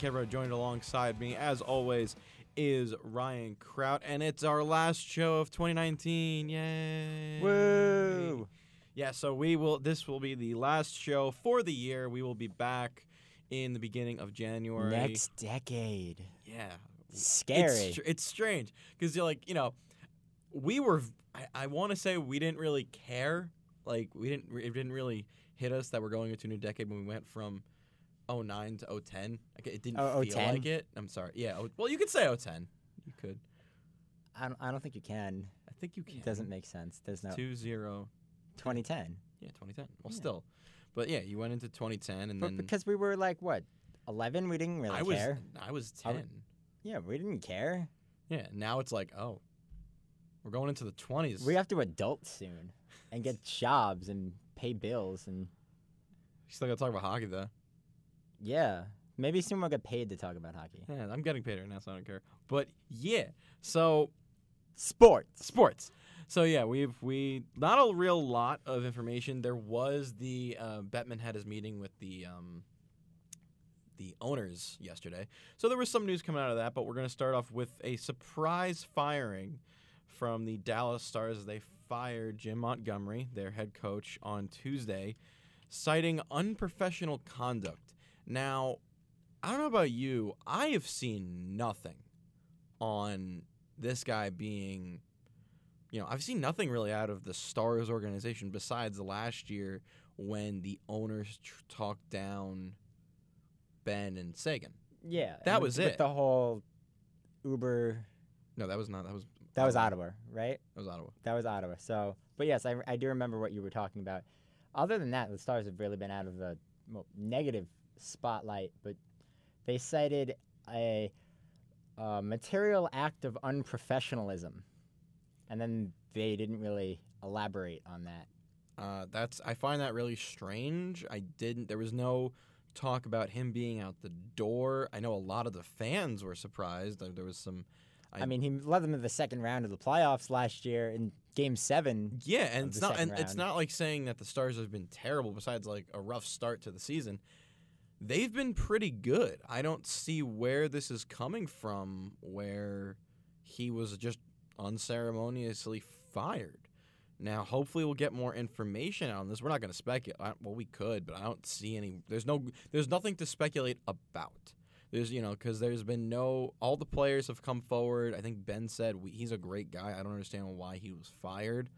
Kevra, joined alongside me, as always, is Ryan Kraut, and it's our last show of 2019. Yay! Woo! Yeah, so we will. This will be the last show for the year. We will be back in the beginning of January. Next decade. Yeah, Scary. It's, it's strange because you're like, you know, we were. I, I want to say we didn't really care. Like we didn't. It didn't really hit us that we're going into a new decade when we went from 09 to 010. Like it didn't Oh, feel 010? like oh it. I'm sorry. Yeah. oh- Well, you could say 010. You could. I don't, I don't think you can. I think you can. It doesn't make sense. There's no Two zero. 2010. Yeah, 2010. Well, Yeah. still. But yeah, you went into 2010, and But then because we were like what, 11, we didn't really I was care. I was 10. w- Yeah, we didn't care. yeah. Now it's like, oh, we're going into the 20s. We have to adult soon and get jobs and pay bills and You still got to talk about hockey though. Yeah. Maybe soon we'll get paid to talk about hockey. Yeah, I'm getting paid right now, so I don't care. But yeah, so Sports. sports. So yeah, we've we not a real lot of information. There was the uh, Bettman had his meeting with the um, the owners yesterday, so there was some news coming out of that. But we're going to start off with a surprise firing from the Dallas Stars they fired Jim Montgomery, their head coach, on Tuesday, citing unprofessional conduct. Now, I don't know about you, I have seen nothing on this guy being you know, I've seen nothing really out of the Stars organization besides last year when the owners tr- talked down Benn and Seguin. Yeah. That was with, it. With the whole Uber. No, that was not. That was That was Ottawa, right? That was Ottawa. That was Ottawa. So, but yes, I, I do remember what you were talking about. Other than that, the Stars have really been out of the well, negative spotlight, but they cited a, uh material act of unprofessionalism, and then they didn't really elaborate on that. Uh, that's I find that really strange. I didn't. There was no talk about him being out the door. I know a lot of the fans were surprised. There, was some. I- I, mean, he led them to the second round of the playoffs last year in Game Seven. Yeah, and it's not. And second it's not like saying that the Stars have been terrible. Besides, like a rough start to the season, they've been pretty good. I don't see where this is coming from. Where he was just unceremoniously fired. Now, hopefully, we'll get more information on this. We're not going to speculate. Well, we could, but I don't see any. There's no. There's nothing to speculate about. There's, you know, because there's been no. All the players have come forward. I think Benn said we, he's a great guy. I don't understand why he was fired.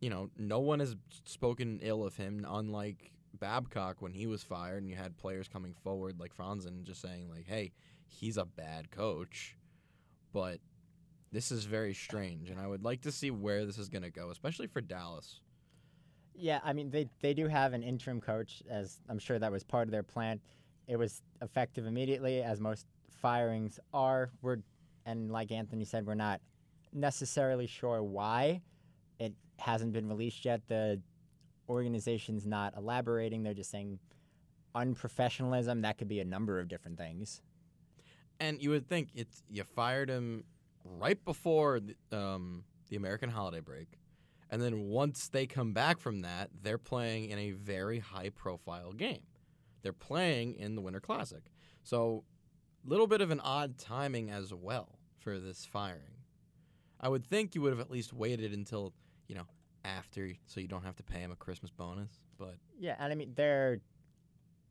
You know, no one has spoken ill of him, unlike Babcock when he was fired, and you had players coming forward like Franzen just saying like, "Hey, he's a bad coach," but this is very strange, and I would like to see where this is going to go, especially for Dallas. Yeah, I mean they they do have an interim coach, as I'm sure that was part of their plan. It was effective immediately, as most firings are. We're and like Anthony said, we're not necessarily sure why. It hasn't been released yet. The organization's not elaborating. They're just saying unprofessionalism. That could be a number of different things. And you would think it's you fired him right before the, um, the American holiday break, and then once they come back from that, they're playing in a very high-profile game. They're playing in the Winter Classic, so a little bit of an odd timing as well for this firing. I would think you would have at least waited until you know after, so you don't have to pay him a Christmas bonus. But Yeah, and I mean they're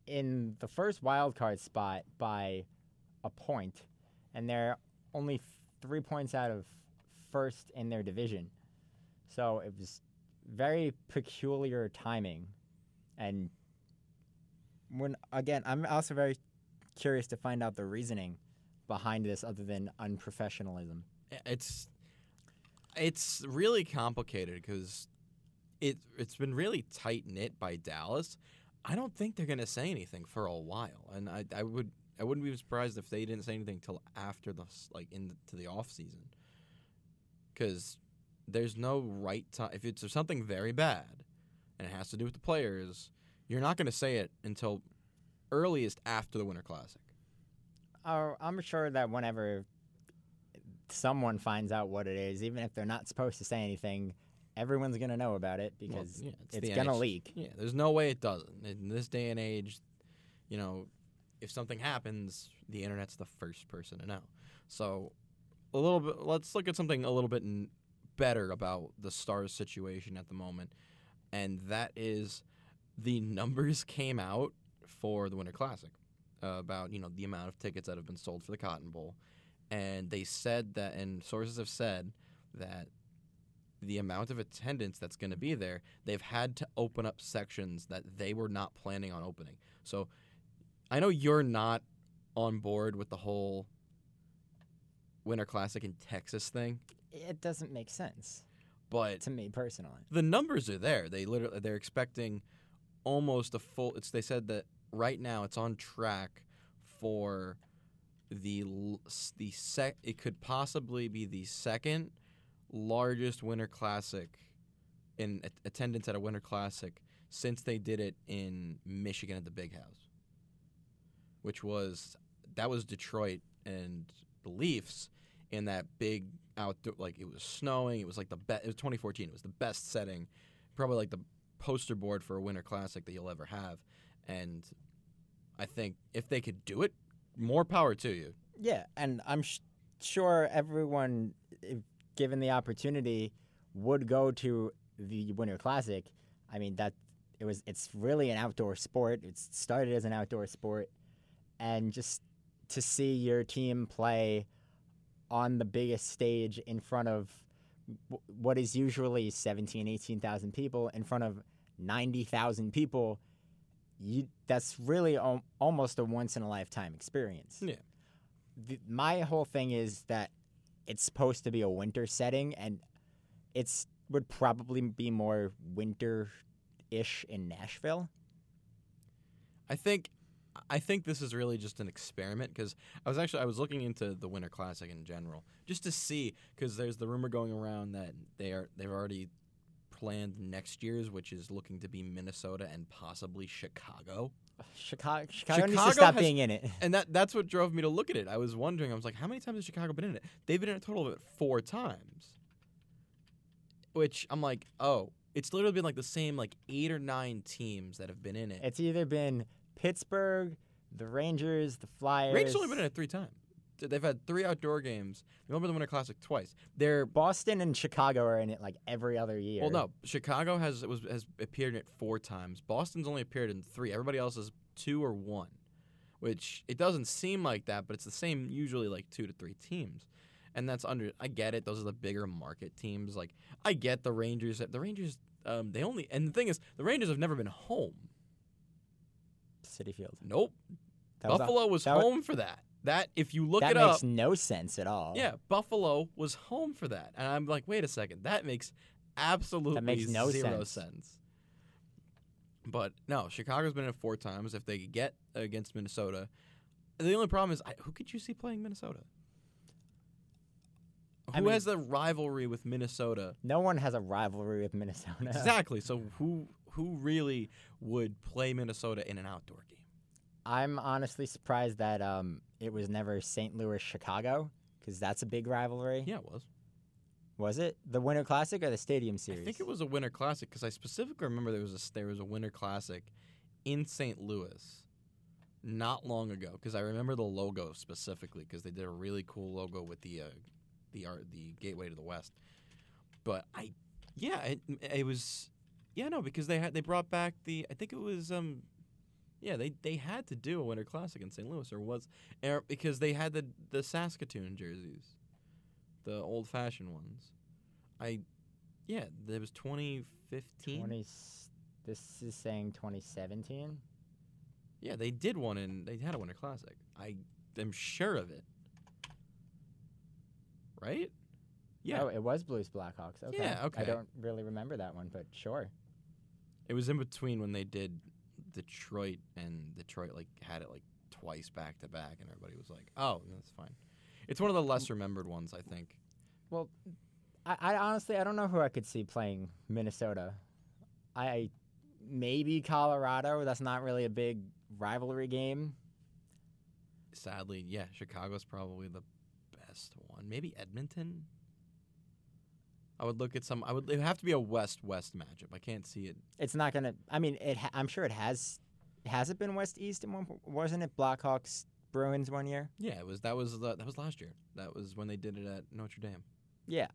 in the first wild card spot by a point, and they're only three points out of first in their division. So it was very peculiar timing, and when again, I'm also very curious to find out the reasoning behind this, other than unprofessionalism. it's it's really complicated because it it's been really tight knit by Dallas. I don't think they're gonna say anything for a while, and I, I would I wouldn't be surprised if they didn't say anything till after the like into the off season, because there's no right time if it's something very bad, and it has to do with the players. You're not gonna say it until earliest after the Winter Classic. Oh, I'm sure that whenever someone finds out what it is, even if they're not supposed to say anything, everyone's gonna know about it Well, because yeah, it's the gonna leak. Yeah, there's no way it doesn't. In this day and age, you know, if something happens, the internet's the first person to know. So, a little bit. Let's look at something a little bit n- better about the Stars situation at the moment, and that is the numbers came out for the Winter Classic uh, about you know the amount of tickets that have been sold for the Cotton Bowl, and they said that, and sources have said that the amount of attendance that's going to be there, they've had to open up sections that they were not planning on opening. So, I know you're not on board with the whole Winter Classic in Texas thing, It doesn't make sense but to me personally. the numbers are there. They literally they're expecting almost a full. It's they said that right now it's on track for the the sec. It could possibly be the second largest Winter Classic in a- attendance at a Winter Classic since they did it in Michigan at the Big House, which was that was Detroit and the Leafs in that big outdoor like it was snowing. It was like the best. It was 2014. It was the best setting, probably like the poster board for a Winter Classic that you'll ever have. And I think if they could do it, more power to you. Yeah, and I'm sh- sure everyone, given the opportunity, would go to the Winter Classic. I mean that it was it's really an outdoor sport. It started as an outdoor sport, and just to see your team play on the biggest stage in front of what is usually 17, 18,000 people in front of 90,000 people, you that's really al- almost a once in a lifetime experience. Yeah. The, my whole thing is that it's supposed to be a winter setting and it's would probably be more winter-ish in Nashville. I think I think this is really just an experiment because I was actually I was looking into the Winter Classic in general just to see because there's the rumor going around that they are they've already planned next year's, which is looking to be Minnesota and possibly Chicago. Chicago, Chicago, needs to stop has- being in it. And that that's what drove me to look at it. I was wondering, I was like, how many times has Chicago been in it? They've been in a total of it four times. Which I'm like, oh, it's literally been like the same like eight or nine teams that have been in it. It's either been Pittsburgh, the Rangers, the Flyers. Rangers only been in it three times. Th- They've had three outdoor games. They've only been the Winter Classic twice. They're Boston and Chicago are in it like every other year. well, no. Chicago has was has appeared in it four times. Boston's only appeared in three. Everybody else is two or one, which it doesn't seem like that, but it's the same. Usually, like two to three teams, and that's under. I get it. Those are the bigger market teams. Like I get the Rangers. The Rangers. Um, they only and the thing is, the Rangers have never been home. Citi Field. Nope. That was a- Buffalo was, that wa- home for that. That if you look that it makes no sense at all. Yeah, Buffalo was home for that. And I'm like, wait a second, that makes absolutely makes no zero sense. sense. But no, Chicago's been in it four times. If they could get against Minnesota, the only problem is I, who could you see playing Minnesota? Who I mean- has the rivalry with Minnesota? No one has a rivalry with Minnesota. exactly. So who who really would play Minnesota in an outdoor game? I'm honestly surprised that um, it was never St. Louis Chicago because that's a big rivalry. Yeah, it was. Was it the Winter Classic or the Stadium Series? I think it was a Winter Classic because I specifically remember there was a there was a Winter Classic in St. Louis not long ago because I remember the logo specifically because they did a really cool logo with the uh, the art the gateway to the west. But I yeah it, it was yeah no because they had they brought back the I think it was um yeah they they had to do a Winter Classic in St. Louis or was er, because they had the the Saskatoon jerseys the old fashioned ones. I yeah, it was 2015. 20, this is saying 2017. Yeah, they did one and they had a Winter Classic. I am sure of it. Right? Yeah. Oh, it was Blues Blackhawks. Okay. Yeah, okay. I don't really remember that one, but sure. It was in between when they did Detroit and Detroit like had it like twice back to back and everybody was like, "Oh, that's fine." It's one of the less remembered ones, I think. I, I honestly I don't know who I could see playing Minnesota. I maybe Colorado. That's not really a big rivalry game. Sadly, yeah, Chicago's probably the best one. Maybe Edmonton. I would look at some. I would. It would have to be a West West matchup. I can't see it. It's not gonna. I mean, it. Ha- I'm sure it has Has it been West East? And wasn't it Blackhawks Bruins one year? Yeah, it was. That was the, that was last year. That was when they did it at Notre Dame. Yeah.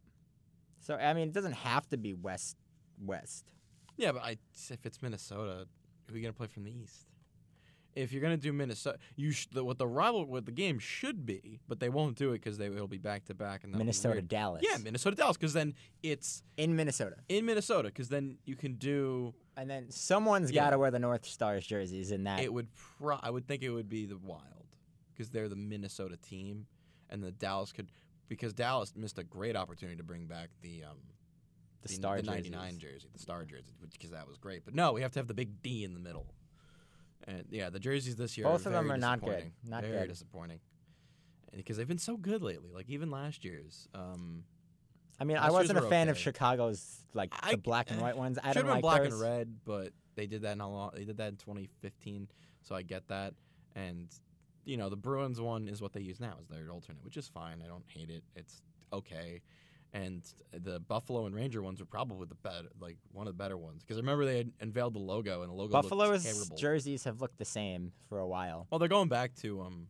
So I mean, it doesn't have to be West West. Yeah, but I, if it's Minnesota, who are you gonna play from the East? If you're gonna do Minnesota, you sh- the, what the rival what the game should be, but they won't do it because they will be back to back and Minnesota. Dallas. Yeah, Minnesota Dallas, because then it's in Minnesota. in Minnesota, because then you can do. And then someone's Yeah. got to wear the North Stars jerseys in that. It would. Pro- I would think it would be the Wild, because they're the Minnesota team, and the Dallas could, because Dallas missed a great opportunity to bring back the um the Star the jerseys. 99 jersey, the star jersey, because that was great. But no, we have to have the big D in the middle. And yeah, the jerseys this year. Both are of them are not good. Not very good. disappointing. Because they've been so good lately, like even last year's. Um, I mean, I wasn't a fan of. Chicago's like I- the black and white ones. I don't like black those. and red, but they did that in a lot. They did that in 2015, so I get that. And you know, the Bruins one is what they use now as their alternate, which is fine. I don't hate it. It's okay. And the Buffalo and Ranger ones are probably the better, like one of the better ones, because I remember they had unveiled the logo, and the logo looked Buffalo's jerseys have looked the same for a while. well, they're going back to um,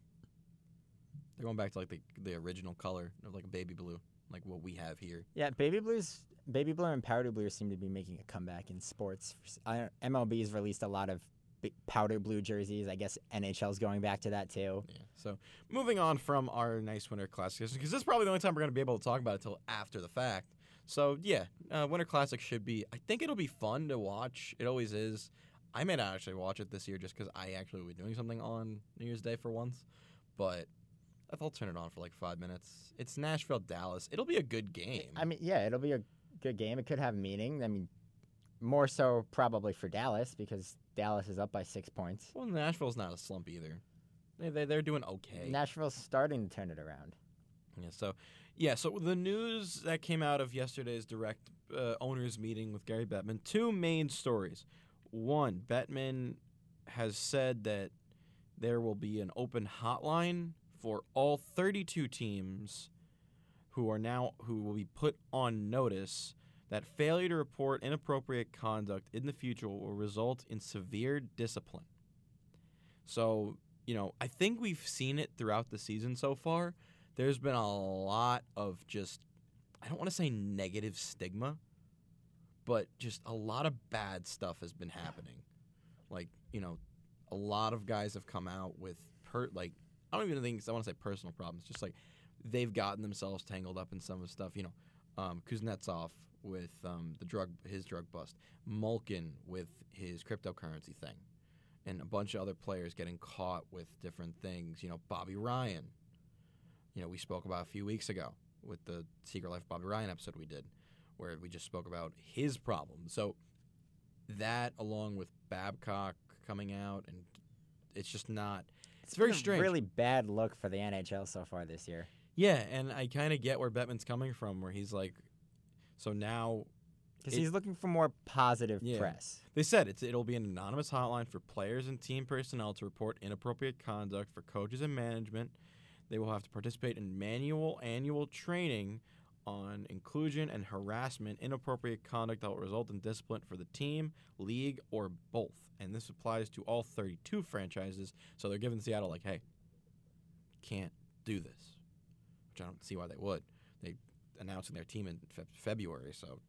they're going back to like the the original color of like a baby blue, like what we have here. Yeah, baby blues, baby blue and powder blue seem to be making a comeback in sports. I, MLB's released a lot of powder blue jerseys. I guess NHL's going back to that too. Yeah. So moving on from our nice Winter Classic, because this is probably the only time we're going to be able to talk about it until after the fact. So yeah, uh, Winter Classic should be. I think it'll be fun to watch. It always is. I may not actually watch it this year just because I actually will be doing something on New Year's Day for once, but I'll turn it on for like five minutes. It's Nashville Dallas. It'll be a good game. I mean, yeah, it'll be a good game. It could have meaning. I mean, more so probably for Dallas because Dallas is up by six points. well, Nashville's not a slump either. They they they're doing okay. Nashville's starting to turn it around. Yeah. So, yeah. So the news that came out of yesterday's direct uh, owners meeting with Gary Bettman. Two main stories. One, Bettman has said that there will be an open hotline for all 32 teams who are now who will be put on notice that failure to report inappropriate conduct in the future will result in severe discipline. So, you know, I think we've seen it throughout the season so far there's been a lot of just I don't want to say negative stigma, but just a lot of bad stuff has been happening. Like, you know, a lot of guys have come out with per like I don't even think I want to say personal problems, just like they've gotten themselves tangled up in some of the stuff, you know. Um, Kuznetsov with um, the drug his drug bust, Malkin with his cryptocurrency thing, and a bunch of other players getting caught with different things. You know, Bobby Ryan, you know, we spoke about a few weeks ago with the Secret Life of Bobby Ryan episode we did, where we just spoke about his problem. So that, along with Babcock coming out, and it's just not. It's very been a strange. Really bad look for the NHL so far this year. Yeah, and I kind of get where Bettman's coming from, where he's like, so now Because he's looking for more positive Yeah. press. They said it's, it'll be an anonymous hotline for players and team personnel to report inappropriate conduct for coaches and management. They will have to participate in manual annual training on inclusion and harassment, inappropriate conduct that will result in discipline for the team, league, or both. And this applies to all 32 franchises. So they're giving Seattle, like, hey, can't do this, which I don't see why they would. Announcing their team in Fe- February, so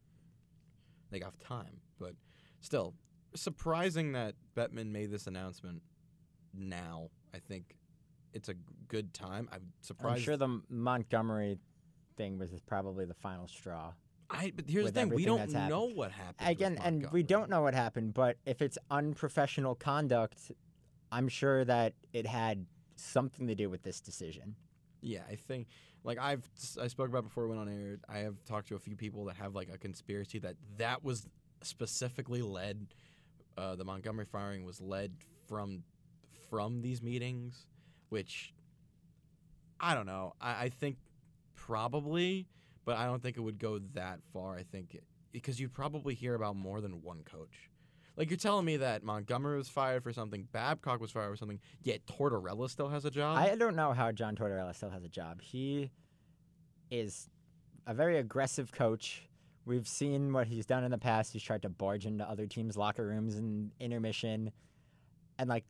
they got time. But still, surprising that Bettman made this announcement now. I think it's a good time. I'm surprised. I'm sure the Montgomery thing was probably the final straw. I, but here's the thing: we don't know what happened. Again, and we don't know what happened, but if it's unprofessional conduct, I'm sure that it had something to do with this decision. Yeah, I think like I've I spoke about before we went on air. I have talked to a few people that have like a conspiracy that that was specifically led. Uh, the Montgomery firing was led from from these meetings, which I don't know. I, I think probably, but I don't think it would go that far. I think because you'd probably hear about more than one coach. Like you're telling me that Montgomery was fired for something, Babcock was fired for something, yet Tortorella still has a job. I don't know how John Tortorella still has a job. He is a very aggressive coach. We've seen what he's done in the past. He's tried to barge into other teams' locker rooms in intermission. and like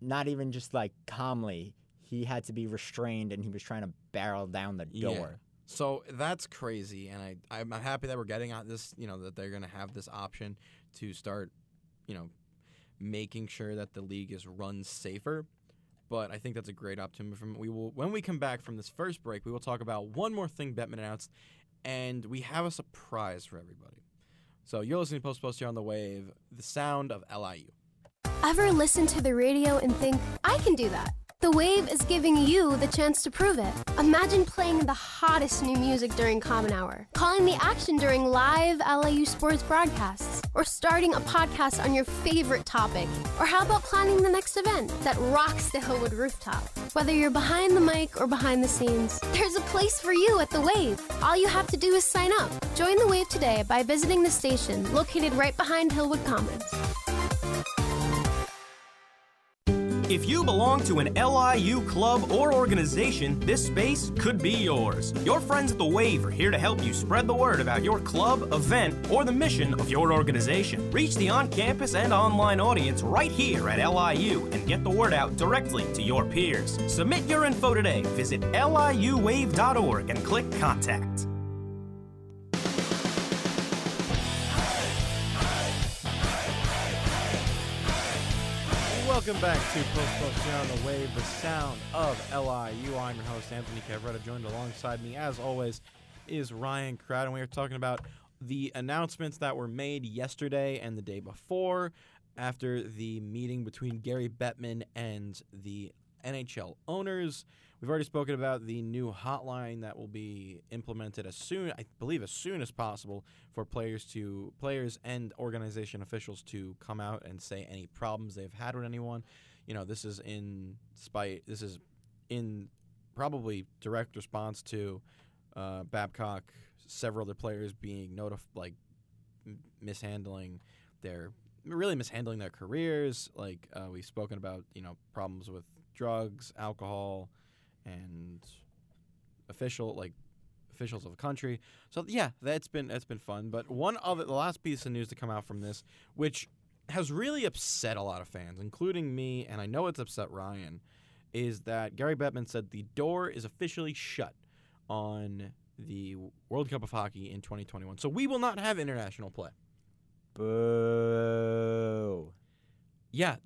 not even just like calmly. He had to be restrained, and he was trying to barrel down the Yeah. door. So that's crazy, and I I'm happy that we're getting at this. You know that they're going to have this option to start, you know, making sure that the league is run safer. But I think that's a great optimism. We will when we come back from this first break, we will talk about one more thing Bettman announced, and we have a surprise for everybody. So you're listening to Post Post here on the Wave, the sound of LIU. Ever listen to the radio and think, I can do that? The Wave is giving you the chance to prove it. Imagine playing the hottest new music during Common Hour, calling the action during live LIU sports broadcasts, or starting a podcast on your favorite topic. Or how about planning the next event that rocks the Hillwood rooftop? Whether you're behind the mic or behind the scenes, there's a place for you at the Wave. All you have to do is sign up. Join the Wave today by visiting the station located right behind Hillwood Commons. If you belong to an LIU club or organization, this space could be yours. Your friends at The Wave are here to help you spread the word about your club, event, or the mission of your organization. Reach the on campus and online audience right here at LIU and get the word out directly to your peers. Submit your info today. Visit liuwave.org and click contact. Welcome back to Post Post here on the Wave, the sound of LIU. I'm your host, Anthony Cavretta. Joined alongside me, as always, is Ryan Crowd, and we are talking about the announcements that were made yesterday and the day before after the meeting between Gary Bettman and the NHL owners. We've already spoken about the new hotline that will be implemented as soon, I believe, as soon as possible for players to players and organization officials to come out and say any problems they've had with anyone. You know, this is in spite. This is in probably direct response to uh, Babcock, several other players being notified, like mishandling their really mishandling their careers. Like uh, we've spoken about, you know, problems with drugs, alcohol, and official like officials of the country. So yeah, that's been that's been fun. But one other the last piece of news to come out from this, which has really upset a lot of fans, including me, and I know it's upset Ryan, is that Gary Bettman said the door is officially shut on the World Cup of Hockey in 2021. So we will not have international play. Boo. Yeah,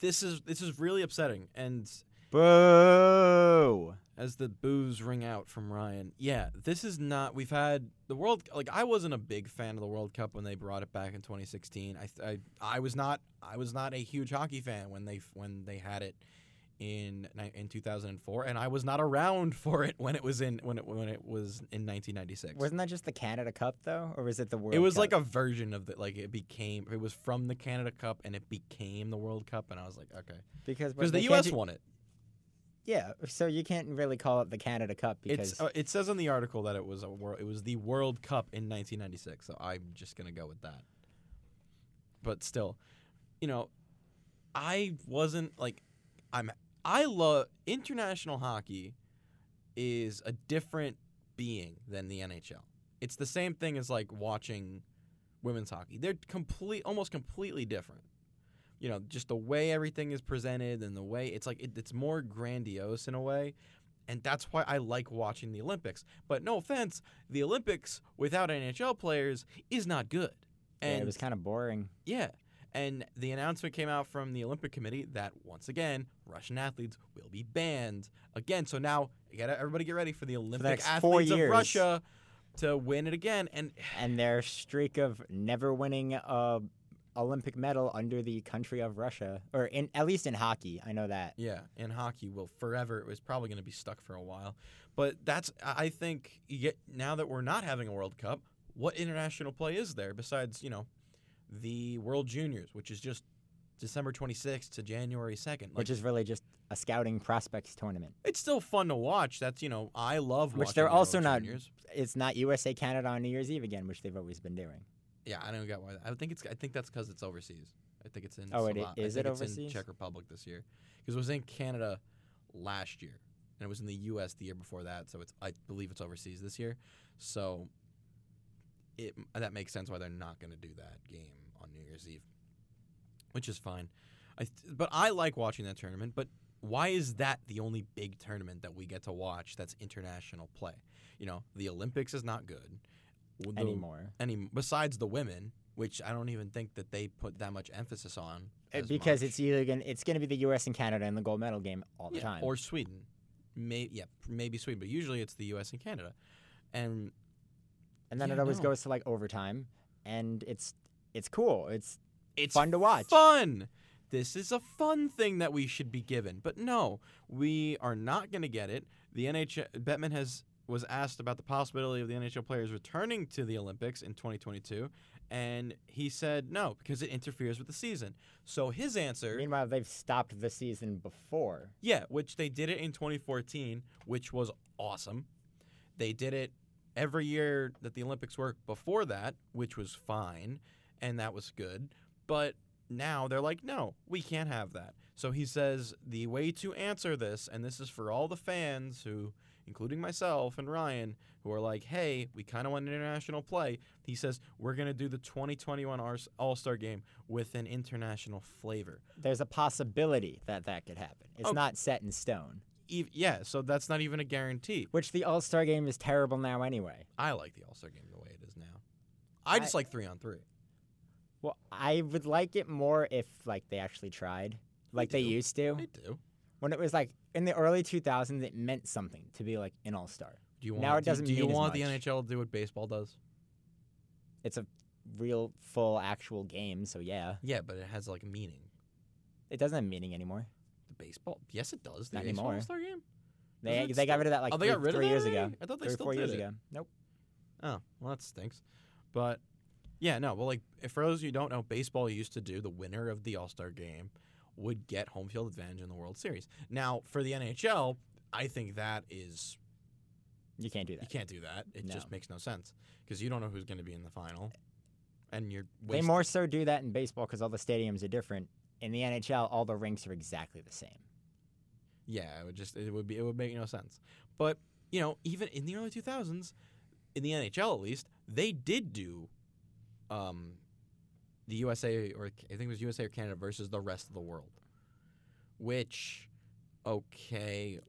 this is this is really upsetting. And Boo. as the boos ring out from Ryan. Yeah, this is not. We've had the World. Like I wasn't a big fan of the World Cup when they brought it back in 2016. I I, I was not. I was not a huge hockey fan when they when they had it in in 2004, and I was not around for it when it was in when it when it was in 1996. Wasn't that just the Canada Cup though, or was it the World? it was Cup? like a version of the like it became it was from the Canada Cup and it became the World Cup and I was like okay because because they the U.S. ju- won it. Yeah, so you can't really call it the Canada Cup because uh, it says in the article that it was a world. It was the World Cup in 1996. So I'm just gonna go with that. But still, you know, I wasn't like I'm. I love international hockey. Is a different being than the NHL. It's the same thing as like watching women's hockey. They're complete, almost completely different. You know, just the way everything is presented and the way it's like it, it's more grandiose in a way and that's why I like watching the Olympics. But no offense, the Olympics without NHL players is not good. yeah, And it was kind of boring. yeah, and the announcement came out from the Olympic Committee that once again Russian athletes will be banned again. So now everybody get ready for the Olympic next four athletes of. Russia to win it again. And And their streak of never winning a Olympic medal under the country of Russia, or in at least in hockey, I know that. Yeah, and hockey will forever. It was probably going to be stuck for a while, but that's. I think get now that we're not having a World Cup. What international play is there besides you know, the World Juniors, which is just December 26th to January 2nd. Like, which is really just a scouting prospects tournament. it's still fun to watch. That's you know I love Which they're the also World not. Juniors. It's not USA Canada on New Year's Eve again, which they've always been doing. Yeah, I don't get why. I think it's. I think that's because it's overseas. I think it's in. Oh, it i- Slova- I is it it's in overseas? Czech Republic this year because it was in Canada last year and it was in the U.S. the year before that. So it's. I believe it's overseas this year. So it that makes sense why they're not going to do that game on New Year's Eve, which is fine. I th- but I like watching that tournament. But why is that the only big tournament that we get to watch that's international play? You know, the Olympics is not good the- anymore. Any besides the women, which I don't even think that they put that much emphasis on. Uh, because much. it's either gonna it's gonna be the U.S. and Canada in the gold medal game all the Yeah, time. or Sweden. May yeah, maybe Sweden, but usually it's the U.S. and Canada. And and then yeah, it always no. goes to like overtime, and it's it's cool. It's it's fun to watch. Fun. This is a fun thing that we should be given. But no, we are not going to get it. The NHL Bettman has was asked about the possibility of the NHL players returning to the Olympics in 2022, and he said no because it interferes with the season. So his answer, Meanwhile, they've stopped the season before. yeah, which they did it in 2014, which was awesome. They did it every year that the Olympics were before that, which was fine, and that was good. But now they're like, no, we can't have that. So he says the way to answer this, and this is for all the fans who, including myself and Ryan, who are like, hey, we kind of want an international play. He says we're gonna do the 2021 All Star Game with an international flavor. There's a possibility that that could happen. It's Okay. not set in stone. Ev- yeah, so that's not even a guarantee. Which the All Star game is terrible now anyway. I like the All Star game the way it is now. I just I- like three on three. Well, I would like it more if like they actually tried, like they do. used to. They do. When it was like in the early 2000s, it meant something to be like an All Star. Do you want? Now it doesn't Do you mean as want the. NHL to do what baseball does? It's a real full actual game, so yeah, Yeah, but it has like meaning. it doesn't have meaning anymore. The baseball, yes, it does. The Not anymore. All Star game. They they got rid of that like Oh, three, got rid of that years ago. I thought they three still four did years it. ago. Nope. Oh, well, that stinks. But yeah, no. Well, like if for those of you who don't know, baseball used to do the winner of the All Star game would get home field advantage in the World Series. Now for the NHL, I think that is You can't do that. You can't do that. It just makes no sense because you don't know who's going to be in the final, and you're. They more so do that in baseball because all the stadiums are different. In the NHL, all the rinks are exactly the same. Yeah, it would just it would be it would make no sense. But you know, even in the early 2000s, in the NHL at least, they did do, um, the USA or I think it was USA or Canada versus the rest of the world, which, okay,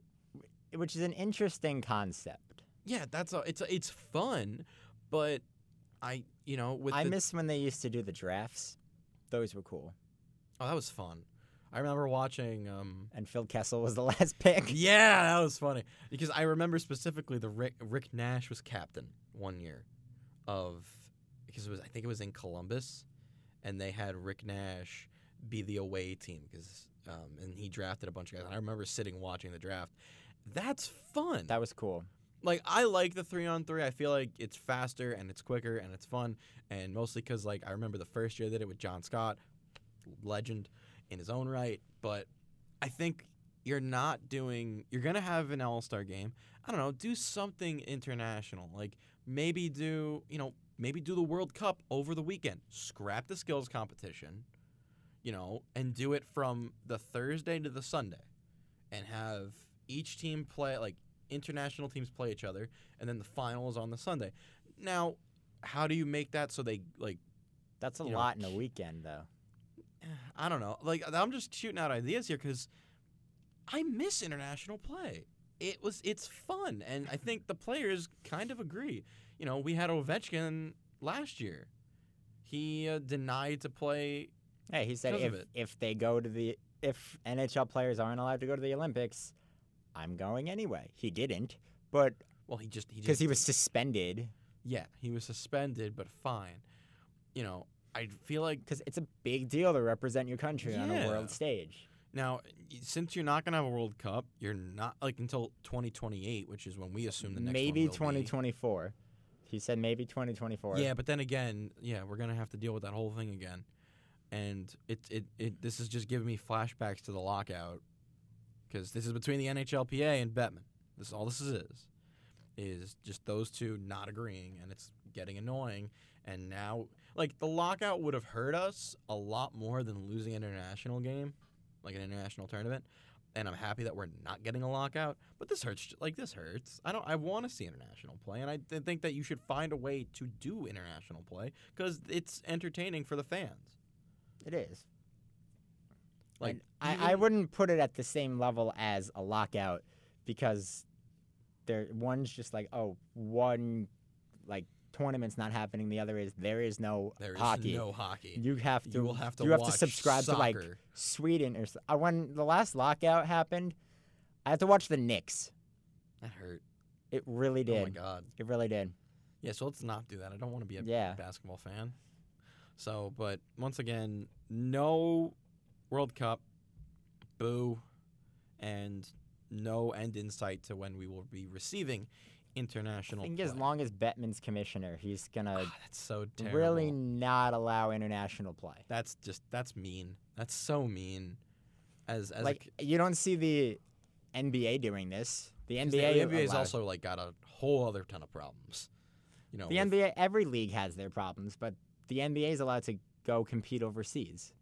Which is an interesting concept. yeah, that's a, it's a, it's fun, but I you know with I the, miss when they used to do the drafts. Those were cool. oh that was fun. I remember watching um And Phil Kessel was the last pick. Yeah, that was funny because I remember specifically the Rick, Rick Nash was captain one year of because it was I think it was in Columbus, and they had Rick Nash be the away team because um, and he drafted a bunch of guys. And I remember sitting watching the draft. That's fun. That was cool. like I like the three on three. I feel like it's faster and it's quicker and it's fun, and mostly because like I remember the first year they did it with John Scott, legend in his own right. But I think you're not doing. You're gonna have an All Star game. I don't know. Do something international. Like maybe do you know maybe do the World Cup over the weekend. Scrap the skills competition, you know, and do it from the Thursday to the Sunday, and have each team play like international teams play each other, and then the final is on the Sunday. Now, how do you make that so they like? That's a You know, lot in a weekend, though. I don't know. Like I'm just shooting out ideas here because I miss international play. It was it's fun, and I think the players kind of agree. You know, we had Ovechkin last year. He uh, denied to play. Hey, he said if if they go to the if NHL players aren't allowed to go to the Olympics, I'm going anyway. He didn't, but Well, he just because just he was suspended, yeah he was suspended, but fine. You know, I feel like because it's a big deal to represent your country on a world stage. now since you're not gonna have a World Cup, you're not like until 2028, which is when we assume the next maybe one will be. 2024. He said maybe 2024. Yeah, but then again, yeah, we're gonna have to deal with that whole thing again, and it it, it this is just giving me flashbacks to the lockout, because this is between the NHLPA and Bettman. This is all this is, is just those two not agreeing, and it's getting annoying. And now, like the lockout would have hurt us a lot more than losing an international game, like an international tournament. And I'm happy that we're not getting a lockout, but this hurts. Like this hurts. I don't. I want to see international play, and I th- think that you should find a way to do international play because it's entertaining for the fans. it is. Like I, I wouldn't put it at the same level as a lockout because there one's just like oh one like tournament's not happening. The other is there is no there is hockey. no hockey. You have to You will have to you have to subscribe to like. Sweden or uh, when the last lockout happened. I had to watch the Knicks. That hurt. It really did. Oh my god. it really did. Yeah, so let's not do that. I don't want to be a Yeah. basketball fan. So, but once again, no World Cup, boo, and no end in sight to when we will be receiving I international. think as long as Bettman's commissioner, he's gonna Ah, that's so terrible. really not allow international play. That's just that's mean. That's so mean. As as like c- you don't see the NBA doing this. The NBA, the NBA is allowed- also like got a whole other ton of problems. You know, the with- NBA. Every league has their problems, but the NBA is allowed to go compete overseas.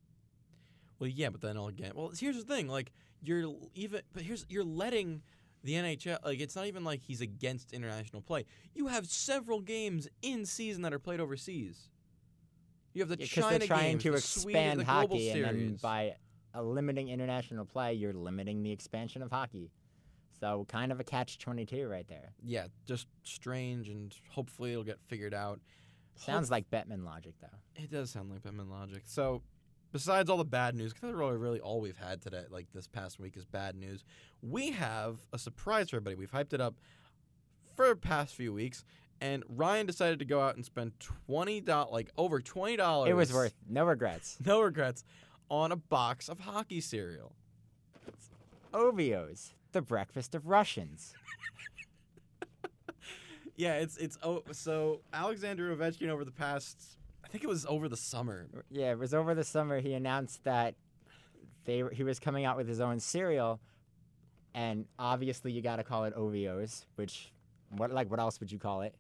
Well, yeah, but then again, well, here's the thing: like you're even, but here's you're letting the NHL like it's not even like he's against international play. You have several games in season that are played overseas. You have the Because China they're trying games, to the expand the hockey, and then by limiting international play, you're limiting the expansion of hockey. So kind of a catch twenty two right there. yeah, just strange, and hopefully it'll get figured out. Sounds Hope- like Bettman logic though. It does sound like Batman logic. So, besides all the bad news, 'cause that's really, really all we've had today, like this past week, is bad news. We have a surprise for everybody. We've hyped it up for the past few weeks, and Ryan decided to go out and spend twenty dollars, like over twenty dollars. It was worth no regrets. no regrets on a box of hockey cereal. Ovios, the breakfast of Russians. Yeah, it's it's oh so Alexander Ovechkin over the past, I think it was over the summer. Yeah, it was over the summer. He announced that they he was coming out with his own cereal, and obviously you got to call it Ovios, which what like what else would you call it?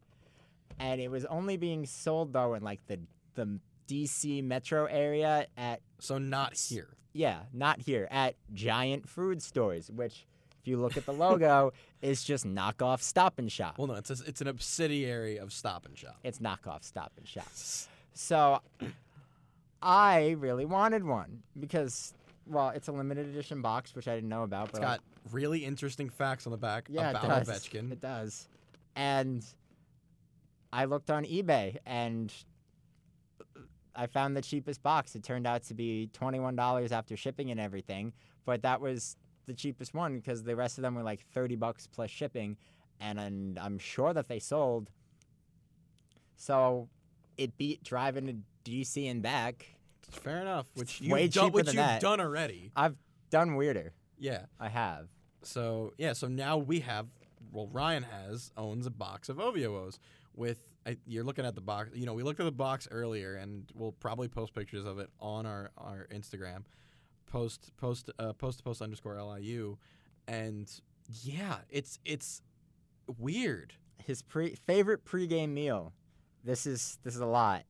And it was only being sold though in like the the DC metro area at So not here. yeah, not here at giant food stores, which if you look at the logo is just knockoff Stop and Shop. Well, no, it's a, it's an subsidiary of Stop and Shop. It's knockoff Stop and Shop. So I really wanted one because, well, it's a limited edition box, which I didn't know about. It's but got really interesting facts on the back yeah, about it does. Ovechkin. It does. And I looked on eBay and I found the cheapest box. It turned out to be $21 after shipping and everything, but that was the cheapest one because the rest of them were like 30 bucks plus shipping and, and I'm sure that they sold. So it beat driving to DC and back. Fair enough. Which you've way done, cheaper which than you've that. done already. I've done weirder. Yeah. I have. So yeah. So now we have. Well, Ryan has owns a box of Ovios with. I, you're looking at the box. You know, we looked at the box earlier, and we'll probably post pictures of it on our our Instagram. Post post uh, post to post underscore liu, and yeah, it's it's weird. his pre- favorite pregame meal. This is this is a lot.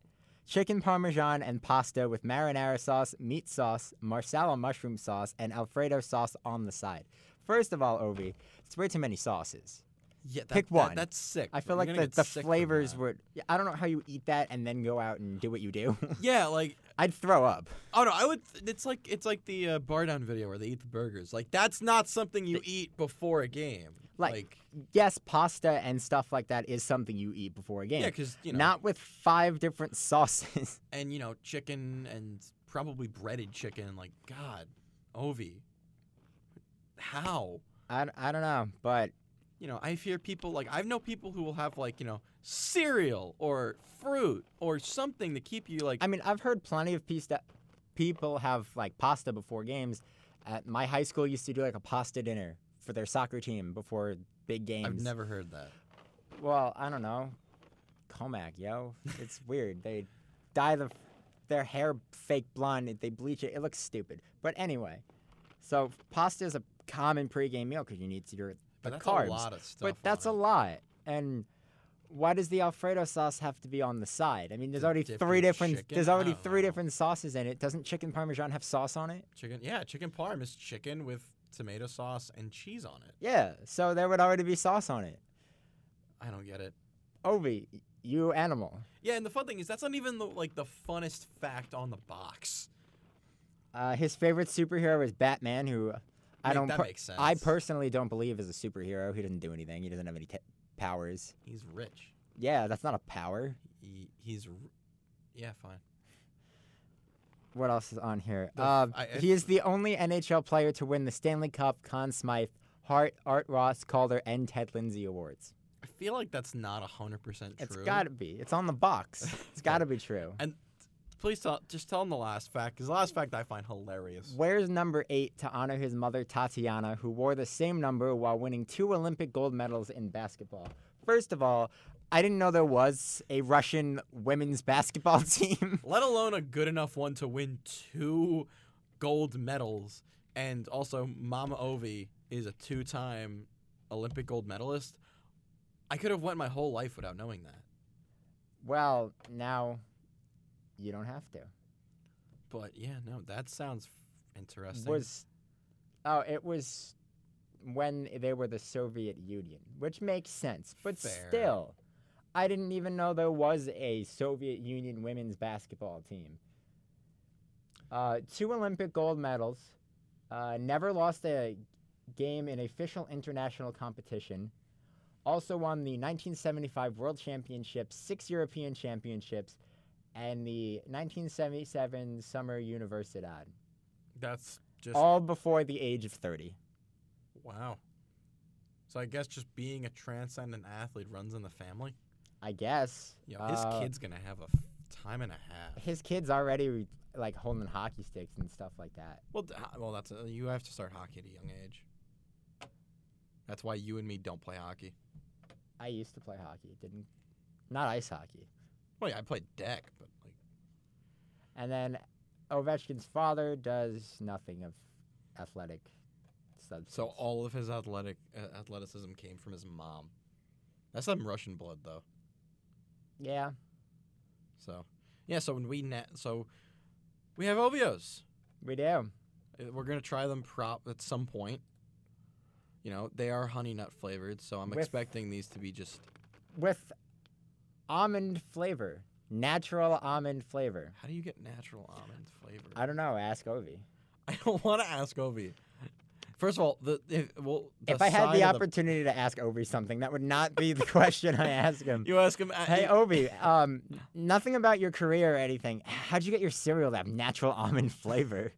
Chicken parmesan and pasta with marinara sauce, meat sauce, marsala mushroom sauce, and alfredo sauce on the side. First of all, Ovi, it's way too many sauces. Yeah, that, Pick that- one. that's sick. I feel like the, the flavors that. would. yeah, I don't know how you eat that and then go out and do what you do. Yeah, like I'd throw up. Oh no, I would. It's like it's like the uh, bar down video where they eat the burgers. Like that's not something you eat before a game. Like, Yes, pasta and stuff like that is something you eat before a game. yeah, because you know, Not with five different sauces. and you know, chicken and probably breaded chicken. Like God, Ovi, how? I, I don't know, but You know, I hear people like I've know people who will have like you know cereal or fruit or something to keep you like. I mean, I've heard plenty of people have like pasta before games. At my high school used to do like a pasta dinner for their soccer team before big games. I've never heard that. Well, I don't know. Comac, yo, it's weird. They dye the their hair fake blonde. They bleach it. It looks stupid. But anyway, so pasta is a common pregame meal because you need your But the that's carbs. a lot of stuff. but that's a lot. And why does the Alfredo sauce have to be on the side? I mean, there's To already dip three different. chicken? There's already three know. different sauces in it. Doesn't chicken parmesan have sauce on it? chicken. Yeah, chicken parm is chicken with tomato sauce and cheese on it. Yeah, so there would already be sauce on it. I don't get it. Ovi, you animal. Yeah, and the fun thing is that's not even the, like the funnest fact on the box. Uh, his favorite superhero is Batman, who I Make- don't. that per- makes I personally don't believe is a superhero. He doesn't do anything. He doesn't have any t- powers. He's rich. Yeah, that's not a power. He, he's, r- yeah, fine. What else is on here? The Uh, I- I- he is the only NHL player to win the Stanley Cup, Conn Smythe, Hart, Art Ross, Calder, and Ted Lindsay awards. I feel like that's not hundred percent true. It's got to be. It's on the box. It's got to be true. And please tell, just tell him the last fact, because the last fact I find hilarious. Wears number eight to honor his mother Tatiana, who wore the same number while winning two Olympic gold medals in basketball. First of all, I didn't know there was a Russian women's basketball team. Let alone a good enough one to win two gold medals, and also Mama Ovi is a two-time Olympic gold medalist. I could have went my whole life without knowing that. well, now you don't have to. But yeah, no, that sounds interesting. Was oh, it was when they were the Soviet Union, which makes sense. But Fair. still, I didn't even know there was a Soviet Union women's basketball team. Uh, two Olympic gold medals, uh, never lost a game in official international competition. Also won the 1975 World Championships, six European Championships, and the 1977 Summer Universiade That's just all before the age of 30. wow. So I guess just being a transcendent athlete runs in the family. I guess. Know, his Uh, kid's gonna have a f- time and a half. His kid's already like holding hockey sticks and stuff like that. Well, d- well, that's a, you have to start hockey at a young age. That's why you and me don't play hockey. I used to play hockey, didn't not ice hockey. Well, yeah, I played deck, but like, And then Ovechkin's father does nothing of athletic substance. so all of his athletic uh, athleticism came from his mom. That's some Russian blood, though. Yeah, So, yeah. So when we na- so we have Ovios. we do. Uh, We're gonna try them prop at some point. You know, they are honey nut flavored, so I'm With- expecting these to be just. With almond flavor, natural almond flavor. How do you get natural almond flavor? I don't know. Ask Ovi. I don't want to ask Ovi. First of all, the if well, the if I had the opportunity to ask Ovi something, that would not be the question I ask him. you ask him. uh, Hey he- Obi, um, nothing about your career or anything. How'd you get your cereal to have natural almond flavor?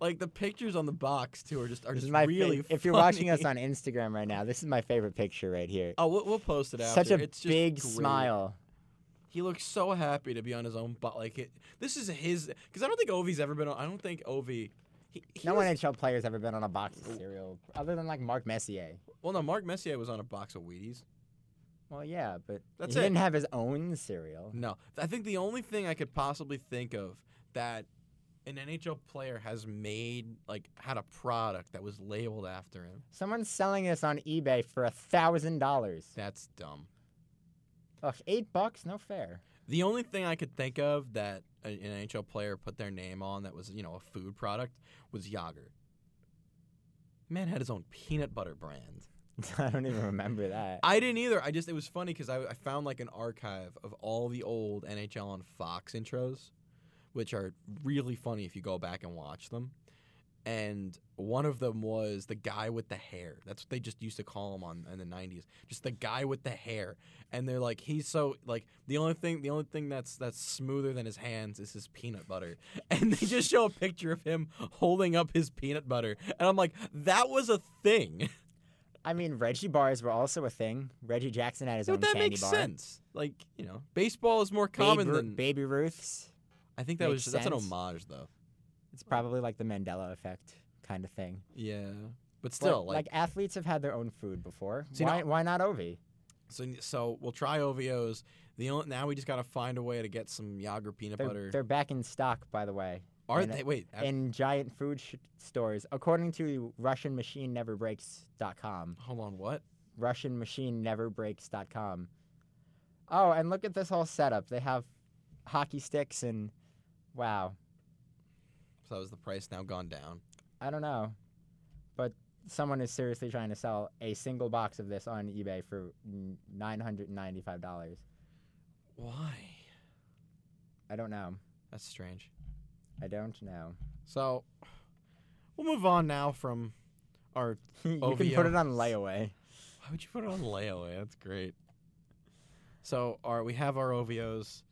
like the pictures on the box too are just are This just my fa- really. if you're watching us on Instagram right now, this is my favorite picture right here. oh, we'll, we'll post it after. Such a it's big smile. He looks so happy to be on his own, but like it, this is his because I don't think Ovi's ever been on. I don't think Ovi. He, he No was- NHL player's ever been on a box of cereal, other than like Mark Messier. Well, no, Mark Messier was on a box of Wheaties. Well, yeah, but That's he it. didn't have his own cereal. No, I think the only thing I could possibly think of that an NHL player has made like had a product that was labeled after him. Someone's selling this on eBay for a thousand dollars. That's dumb. Ugh, eight bucks, no fair. The only thing I could think of that an NHL player put their name on that was, you know, a food product was Jagr. Man had his own peanut butter brand. I don't even remember that. I didn't either. I just it was funny because I, I found like an archive of all the old NHL on Fox intros, which are really funny if you go back and watch them. And one of them was the guy with the hair. That's what they just used to call him on in the '90s. Just the guy with the hair. And they're like, he's so like the only thing the only thing that's that's smoother than his hands is his peanut butter. And they just show a picture of him holding up his peanut butter. And I'm like, that was a thing. I mean, Reggie bars were also a thing. Reggie Jackson had his But own that candy makes bar. sense. Like you know, baseball is more common Ru- than. Baby Ruth's. I think that was makes that's an homage though. It's probably like the Mandela effect kind of thing. Yeah, but But, still, like, athletes have had their own food before. See, why, now- why not Ovi? so so we'll try Ovios. The only, now we just gotta find a way to get some Jagr peanut They're, butter. they're back in stock, by the way, Are in- they? Wait, I- in giant food sh- stores, according to RussianMachineNeverBreaks.com. hold on. What? RussianMachineNeverBreaks.com. Oh, and look at this whole setup. They have hockey sticks and wow. So is the price now gone down? I don't know, but someone is seriously trying to sell a single box of this on eBay for nine hundred and ninety-five dollars. Why? I don't know. That's strange. I don't know. So we'll move on now from our. you OVO. can put it on layaway. Why would you put it on layaway? That's great. So our we have our OVOs,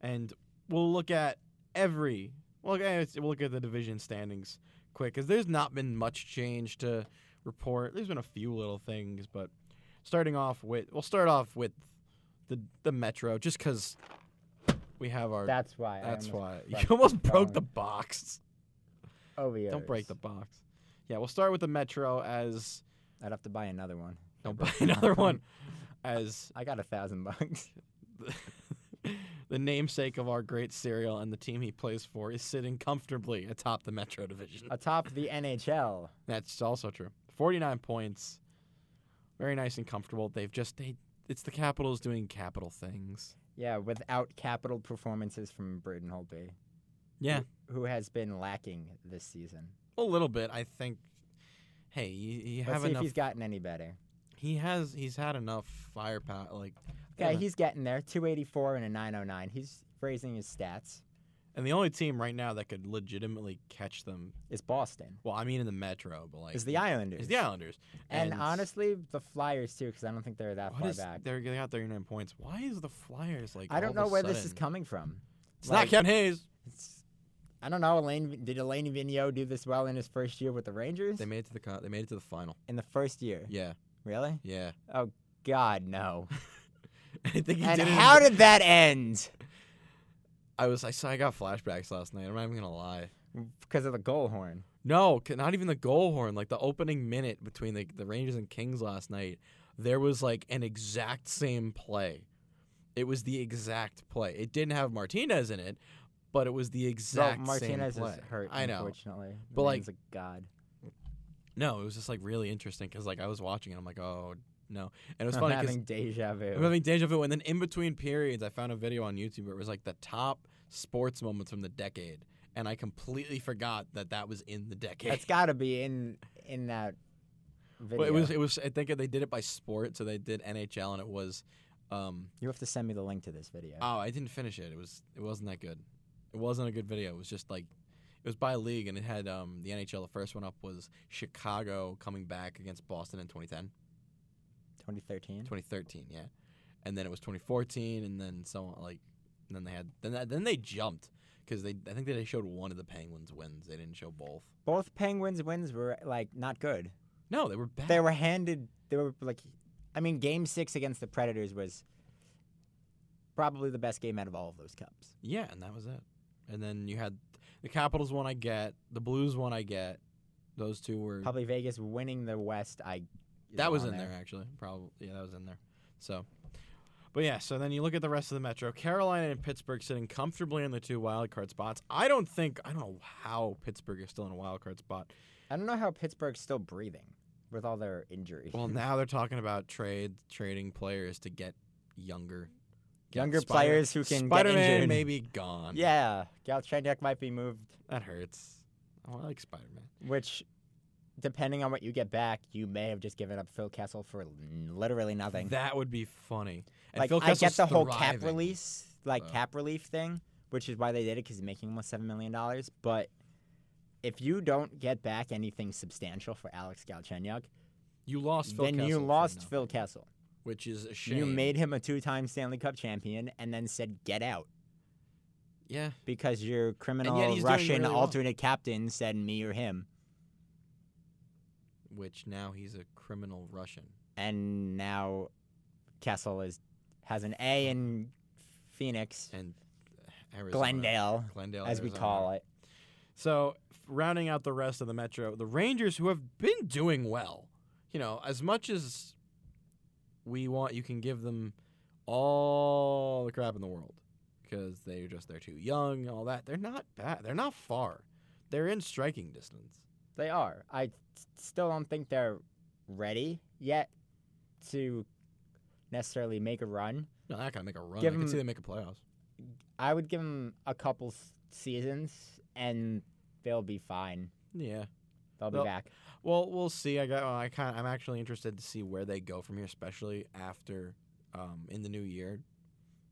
and we'll look at every. Well, we'll look at the division standings quick because there's not been much change to report. There's been a few little things, but starting off with we'll start off with the the Metro just because we have our. That's why. That's why you almost broke the box. OVOs. Don't break the box. Yeah, we'll start with the Metro as I'd have to buy another one. don't buy another one as I got a thousand bucks. The namesake of our great cereal and the team he plays for is sitting comfortably atop the Metro division. Atop the NHL. That's also true. 49 points. Very nice and comfortable. They've just they it's the Capitals doing capital things. Yeah, without capital performances from Braden Holtby, Yeah, who has been lacking this season. a little bit. I think hey, you, you Let's have see enough if he's gotten any better. he has he's had enough firepower like Okay, Yeah. he's getting there. 284 and a 909. He's raising his stats. and the only team right now that could legitimately catch them Is Boston. well, I mean in the Metro, but like Is the Islanders. is the Islanders. and, honestly, the Flyers too, because I don't think they're that far is- back. They're they got 39 points. Why is the Flyers like? I don't know where this is coming from. It's Like, not Kevin Hayes. It's, I don't know. Alain, did Alain Vigneault do this well in his first year with the Rangers? They made it to the con- they made it to the final. in the first year. Yeah, Really? yeah. Oh God, no. I think he and did it in- how did that end? I was I saw I got flashbacks last night. I'm not even gonna lie. Because of the goal horn. No, not even the goal horn. Like the opening minute between the the Rangers and Kings last night, there was like an exact same play. It was the exact play. It didn't have Martinez in it, but it was the So exact Martinez same play. is hurt, I know. unfortunately. But, like- a god. No, it was just like really interesting because like I was watching and I'm like, oh no, and it was I'm funny having deja vu. I'm having deja vu, and then in between periods, I found a video on YouTube where it was like the top sports moments from the decade, and I completely forgot that that was in the decade. That's got to be in in that video. It was, it was. I think they did it by sport, so they did NHL, and it was. Um, you have to send me the link to this video. oh, I didn't finish it. It was. It wasn't that good. It wasn't a good video. It was just like, it was by league, and it had um the NHL. The first one up was Chicago coming back against Boston in 2010, 2013. 2013, yeah, and then it was 2014, and then so on. Like, and then they had then that, then they jumped because they I think they showed one of the Penguins wins. They didn't show both. Both Penguins wins were like not good. No, they were bad. They were handed. They were like, I mean, Game Six against the Predators was probably the best game out of all of those cups. Yeah, and that was it. And then you had the Capitals one I get, the Blues one I get. Those two were Probably Vegas winning the West. I that was in there. actually. Probably yeah, that was in there. So but yeah, so then you look at the rest of the Metro. Carolina and Pittsburgh sitting comfortably in the two wild card spots. I don't think I don't know how Pittsburgh is still in a wild card spot. I don't know how Pittsburgh's still breathing with all their injuries. Well, now they're talking about trade trading players to get younger. Younger Spider- players who can get Spider-Man injured. may be gone. yeah, Galchenyuk might be moved, That hurts. Oh, I like Spider-Man. which, depending on what you get back, you may have just given up Phil Kessel for literally nothing. That would be funny. And like Phil I get the whole cap release, like So. cap relief thing, which is why they did it because he's making almost seven million dollars. But if you don't get back anything substantial for Alex Galchenyuk, You lost Phil then you Kessel for lost Phil Kessel. which is a shame. You made him a two-time Stanley Cup champion, and then said get out yeah, because your criminal Russian really well. alternate captain said me or him, which now he's a criminal Russian. and now Kessel is has an A in Phoenix, and Arizona. Glendale, Glendale, as we call it. So, rounding out the rest of the Metro, the Rangers, who have been doing well, you know, as much as we want, you can give them all the crap in the world because they're just they're too young, and all that. They're not bad. They're not far. They're in striking distance. They are. I still don't think they're ready yet to necessarily make a run. No, they're not gonna make a run. Give I can see them- them make a playoffs. I would give them a couple seasons and they'll be fine. Yeah. They'll be They'll- back. Well, we'll see. I got. I kind. I'm actually interested to see where they go from here, especially after um, in the new year,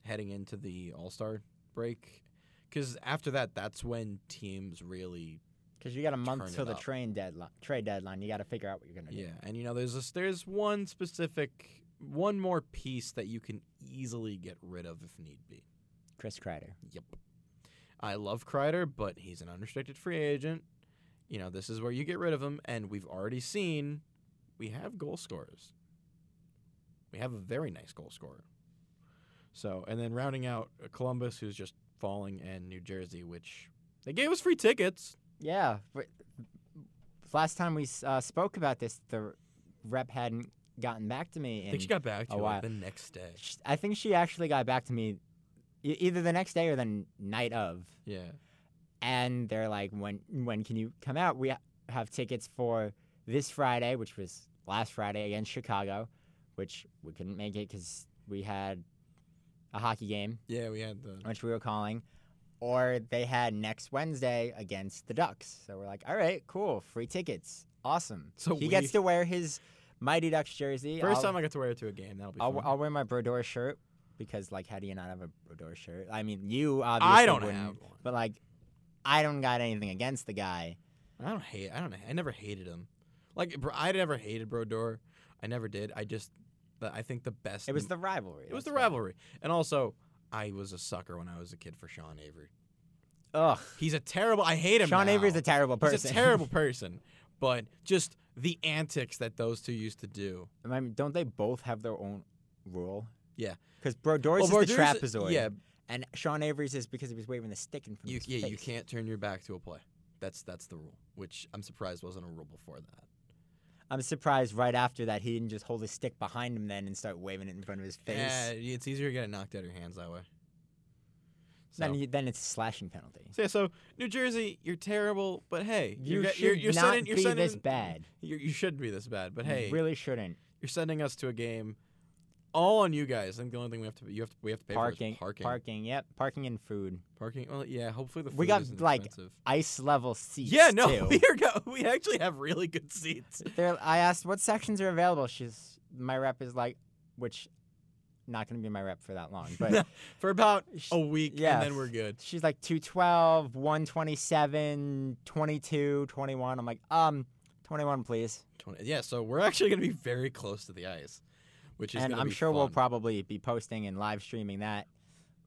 heading into the All Star break, because after that, that's when teams really Because you got a month till the train deadline, trade deadline. You got to figure out what you're gonna do. Yeah, and you know, there's this, there's one specific, one more piece that you can easily get rid of if need be. Chris Kreider. Yep. I love Kreider, but he's an unrestricted free agent. You know, this is where you get rid of him, and we've already seen we have goal scorers. We have a very nice goal scorer. So, and then rounding out Columbus, who's just falling, and New Jersey, which they gave us free tickets. Yeah. But last time we uh, spoke about this, the rep hadn't gotten back to me. I think she got back to you like the next day. I think she actually got back to me e- either the next day or the night of. Yeah. and they're like, "When when can you come out? We ha- have tickets for this Friday, which was last Friday against Chicago, which we couldn't make it because we had a hockey game, Yeah, we had the. which we were calling, or they had next Wednesday against the Ducks. So we're like, "All right, cool, free tickets, awesome." So he we- gets to wear his Mighty Ducks jersey. 1st I'll, time I got to wear it to a game. That'll be I'll, fun. I'll wear my Brodeur shirt because, like, how do you not have a Brodeur shirt? I mean, you obviously I don't have one. but like, I don't got anything against the guy. I don't hate. I don't. I never hated him. Like I never hated Brodeur. I never did. I just. I think the best. It was the rivalry. It was the rivalry, and also I was a sucker when I was a kid for Sean Avery. Ugh. He's a terrible. I hate him. Sean now. Avery's a terrible person. He's a terrible person. But just the antics that those two used to do. I mean, don't they both have their own rule? Yeah. Because Brodeur's Well, is the trapezoid. Yeah, and Sean Avery's is because he was waving the stick in front you of his yeah you can't turn your back to a play. That's that's the rule, which I'm surprised wasn't a rule before that. I'm surprised right after that he didn't just hold his stick behind him then and start waving it in front of his face. Yeah, it's easier to get it knocked out of your hands that way. So, Then, you, then it's a slashing penalty. so, yeah, so New Jersey, you're terrible, but hey, You you're, should you're, you're not sending, you're be sending, this bad. You shouldn't be this bad, but You hey, really shouldn't. you're sending us to a game, all on you guys. I think the only thing we have to you have to we have to pay Parking, for is parking. parking, yep, parking and food. Parking. Well, yeah. Hopefully the food We got, like, expensive. Ice level seats. Yeah, no, too. we are go- we actually have really good seats. There, I asked what sections are available. She's my rep is like, which, not gonna be my rep for that long, but for about a week, yeah. and then we're good. she's like 212, 127, 22, 21. I'm like, um, 21, please. 20, yeah, so we're actually going to be very close to the ice, which is And I'm sure we'll probably be posting and live streaming that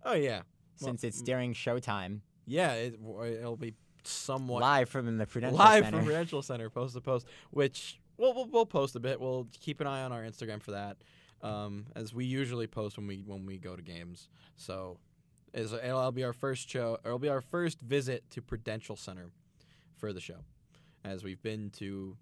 Oh yeah, Well, since it's mm, during showtime, yeah. It, it'll be somewhat live from the Prudential Center. live Center. from Prudential Center, post to post, which we'll, we'll we'll post a bit. We'll keep an eye on our Instagram for that, um, as we usually post when we when we go to games. So, is it'll be our first show. Or it'll be our first visit to Prudential Center for the show, as we've been to.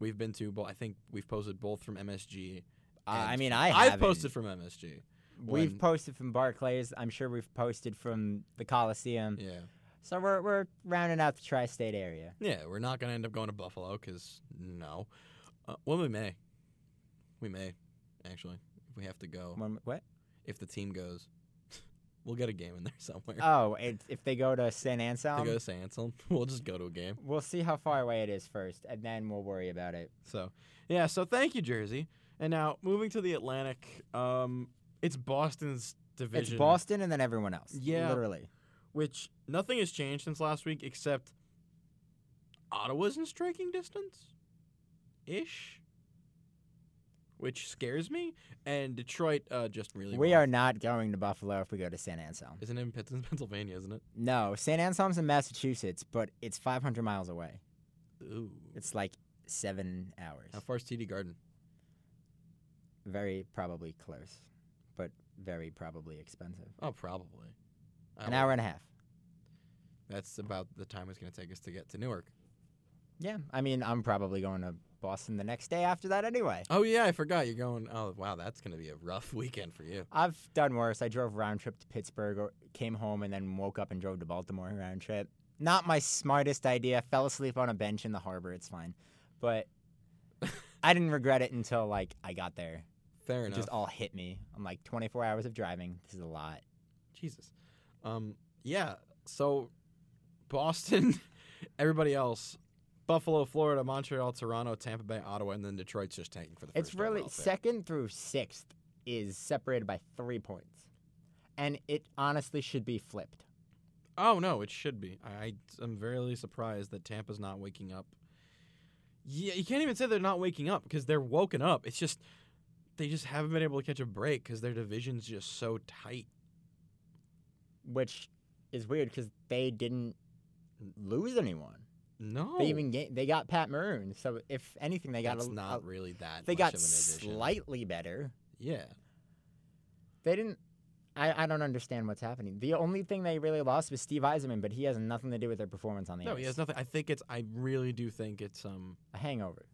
We've been to. I think we've posted both from MSG. I mean, I I've haven't. posted from MSG. We've posted from Barclays. I'm sure we've posted from the Coliseum. Yeah, So we're we're rounding out the tri-state area. yeah. We're not gonna end up going to Buffalo because no. Uh, well, we may. We may, actually, if we have to go. When, what? if the team goes, we'll get a game in there somewhere. Oh, it, if they go to San If Anselm, they go to San Anselm, we'll just go to a game. we'll see how far away it is first, and then we'll worry about it. So, yeah. So thank you, Jersey. And now moving to the Atlantic, um, it's Boston's division. It's Boston and then everyone else. Yeah. literally. which nothing has changed since last week except Ottawa's in striking distance, ish. Which scares me, and Detroit uh, just really. We won. are not going to Buffalo if we go to San Anselm. Isn't it in Pens- Pennsylvania? Isn't it? No, San Anselm's in Massachusetts, but it's 500 miles away. Ooh. It's like seven hours. How far is TD Garden? Very probably close, but very probably expensive. Oh, probably. I An hour and a half. That's about the time it's going to take us to get to Newark. Yeah, I mean, I'm probably going to Boston the next day after that anyway. Oh yeah, I forgot you're going. Oh wow, that's going to be a rough weekend for you. I've done worse. I drove round trip to Pittsburgh, came home, and then woke up and drove to Baltimore round trip. Not my smartest idea. Fell asleep on a bench in the harbor. It's fine, but I didn't regret it until like I got there. Fair It enough. just all hit me. I'm like 24 hours of driving. This is a lot. Jesus. Um. Yeah. So, Boston, everybody else, Buffalo, Florida, Montreal, Toronto, Tampa Bay, Ottawa, and then Detroit's just tanking for the It's first really second through sixth is separated by three points, and it honestly should be flipped. Oh no, it should be. I am very surprised that Tampa's not waking up. Yeah, you can't even say they're not waking up because they're woken up. It's just they just haven't been able to catch a break because their division's just so tight. which is weird because they didn't lose anyone. No, They even ga- they got Pat Maroon. So if anything, they got that's a, not a- really that. they got slightly better. Yeah, They didn't. I, I don't understand what's happening. The only thing they really lost was Steve Yzerman, but he has nothing to do with their performance on the no, ice. he has nothing. I think it's. I really do think it's um a hangover.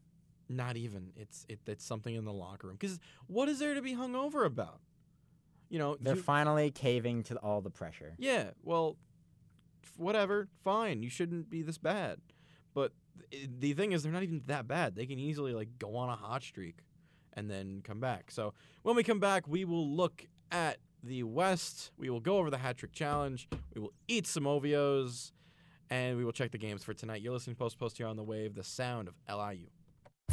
Not even. It's it, it's something in the locker room. Because what is there to be hung over about? You know, They're you- finally caving to all the pressure. Yeah, well, whatever, fine. You shouldn't be this bad. But th- the thing is, they're not even that bad. They can easily like go on a hot streak and then come back. So when we come back, we will look at the West. We will go over the hat trick challenge. We will eat some Ovios, and we will check the games for tonight. You're listening to Post Post here on the Wave, the sound of LIU.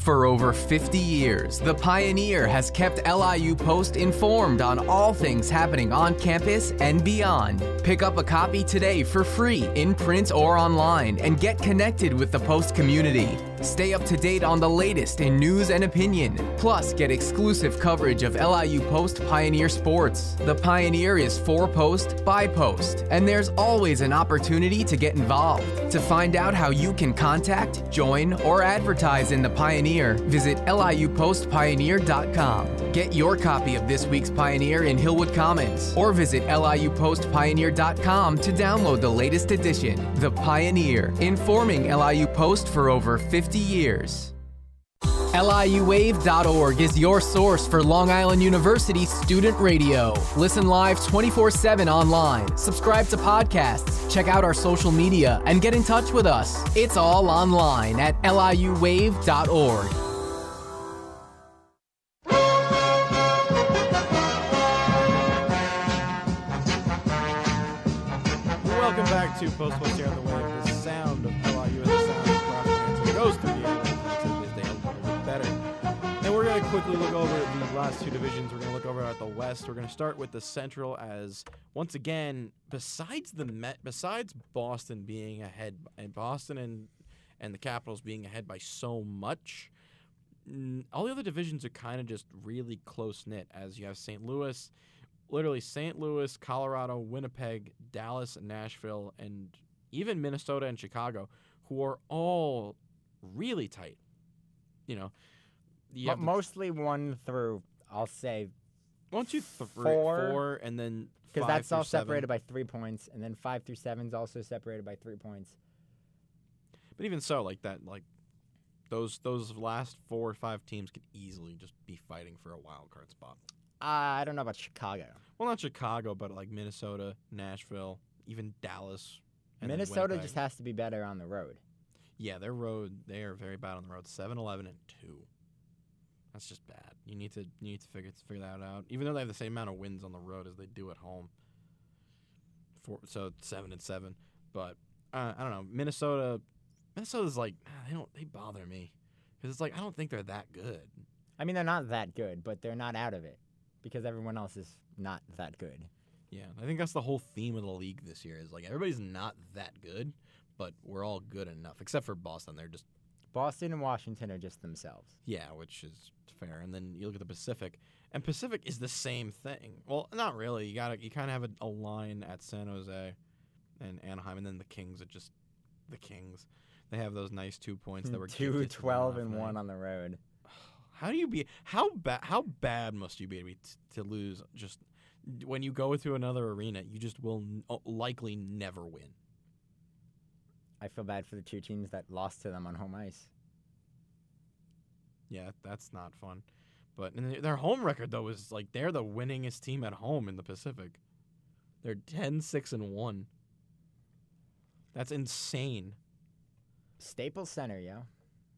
For over 50 years, The Pioneer has kept LIU Post informed on all things happening on campus and beyond. Pick up a copy today for free, in print or online, and get connected with the Post community. Stay up to date on the latest in news and opinion. Plus, get exclusive coverage of LIU Post Pioneer sports. The Pioneer is for Post, by Post, and there's always an opportunity to get involved. To find out how you can contact, join, or advertise in the Pioneer, visit liupostpioneer.com. Get your copy of this week's Pioneer in Hillwood Commons, or visit liupostpioneer.com to download the latest edition. The Pioneer, informing LIU Post for over 50 years. LIUWave.org is your source for Long Island University student radio. Listen live 24 7 online, subscribe to podcasts, check out our social media, and get in touch with us. It's all online at LIUWave.org. Welcome back to Post Post here on the Wave, quickly look over the last two divisions. We're going to look over at the West. We're going to start with the Central as once again, besides the Met, besides Boston being ahead, and Boston and and the Capitals being ahead by so much, all the other divisions are kind of just really close knit. As you have St. Louis, literally St. Louis, Colorado, Winnipeg, Dallas, Nashville, and even Minnesota and Chicago, who are all really tight. You know, you But mostly one through, I'll say, one, two, three, four, four, and then because that's all seven. separated by three points, and then five through seven is also separated by three points. But even so, like that, like those those last four or five teams could easily just be fighting for a wild card spot. Uh, I don't know about Chicago. Well, not Chicago, but like Minnesota, Nashville, even Dallas. Minnesota just has to be better on the road. Yeah, their road they are very bad on the road. 7 11 and 2. That's just bad. You need to you need to figure figure that out. Even though they have the same amount of wins on the road as they do at home. Four, so 7 and 7, but uh, I don't know. Minnesota Minnesota's like ah, they don't they bother me cuz it's like I don't think they're that good. I mean, they're not that good, but they're not out of it because everyone else is not that good. Yeah, I think that's the whole theme of the league this year is like everybody's not that good, but we're all good enough except for Boston. They're just Boston and Washington are just themselves. Yeah, which is fair. And then you look at the Pacific, and Pacific is the same thing. Well, not really. You got you kind of have a, a line at San Jose and Anaheim, and then the Kings are just the Kings. They have those nice two points that were two, 12 and one on the road. How do you be? How bad? How bad must you be to, be t- to lose? Just when you go through another arena, you just will n- likely never win. I feel bad for the two teams that lost to them on home ice. Yeah, that's not fun. But and their- their home record though is like they're the winningest team at home in the Pacific. They're 10 6 and 1. That's insane. Staples Center, yeah.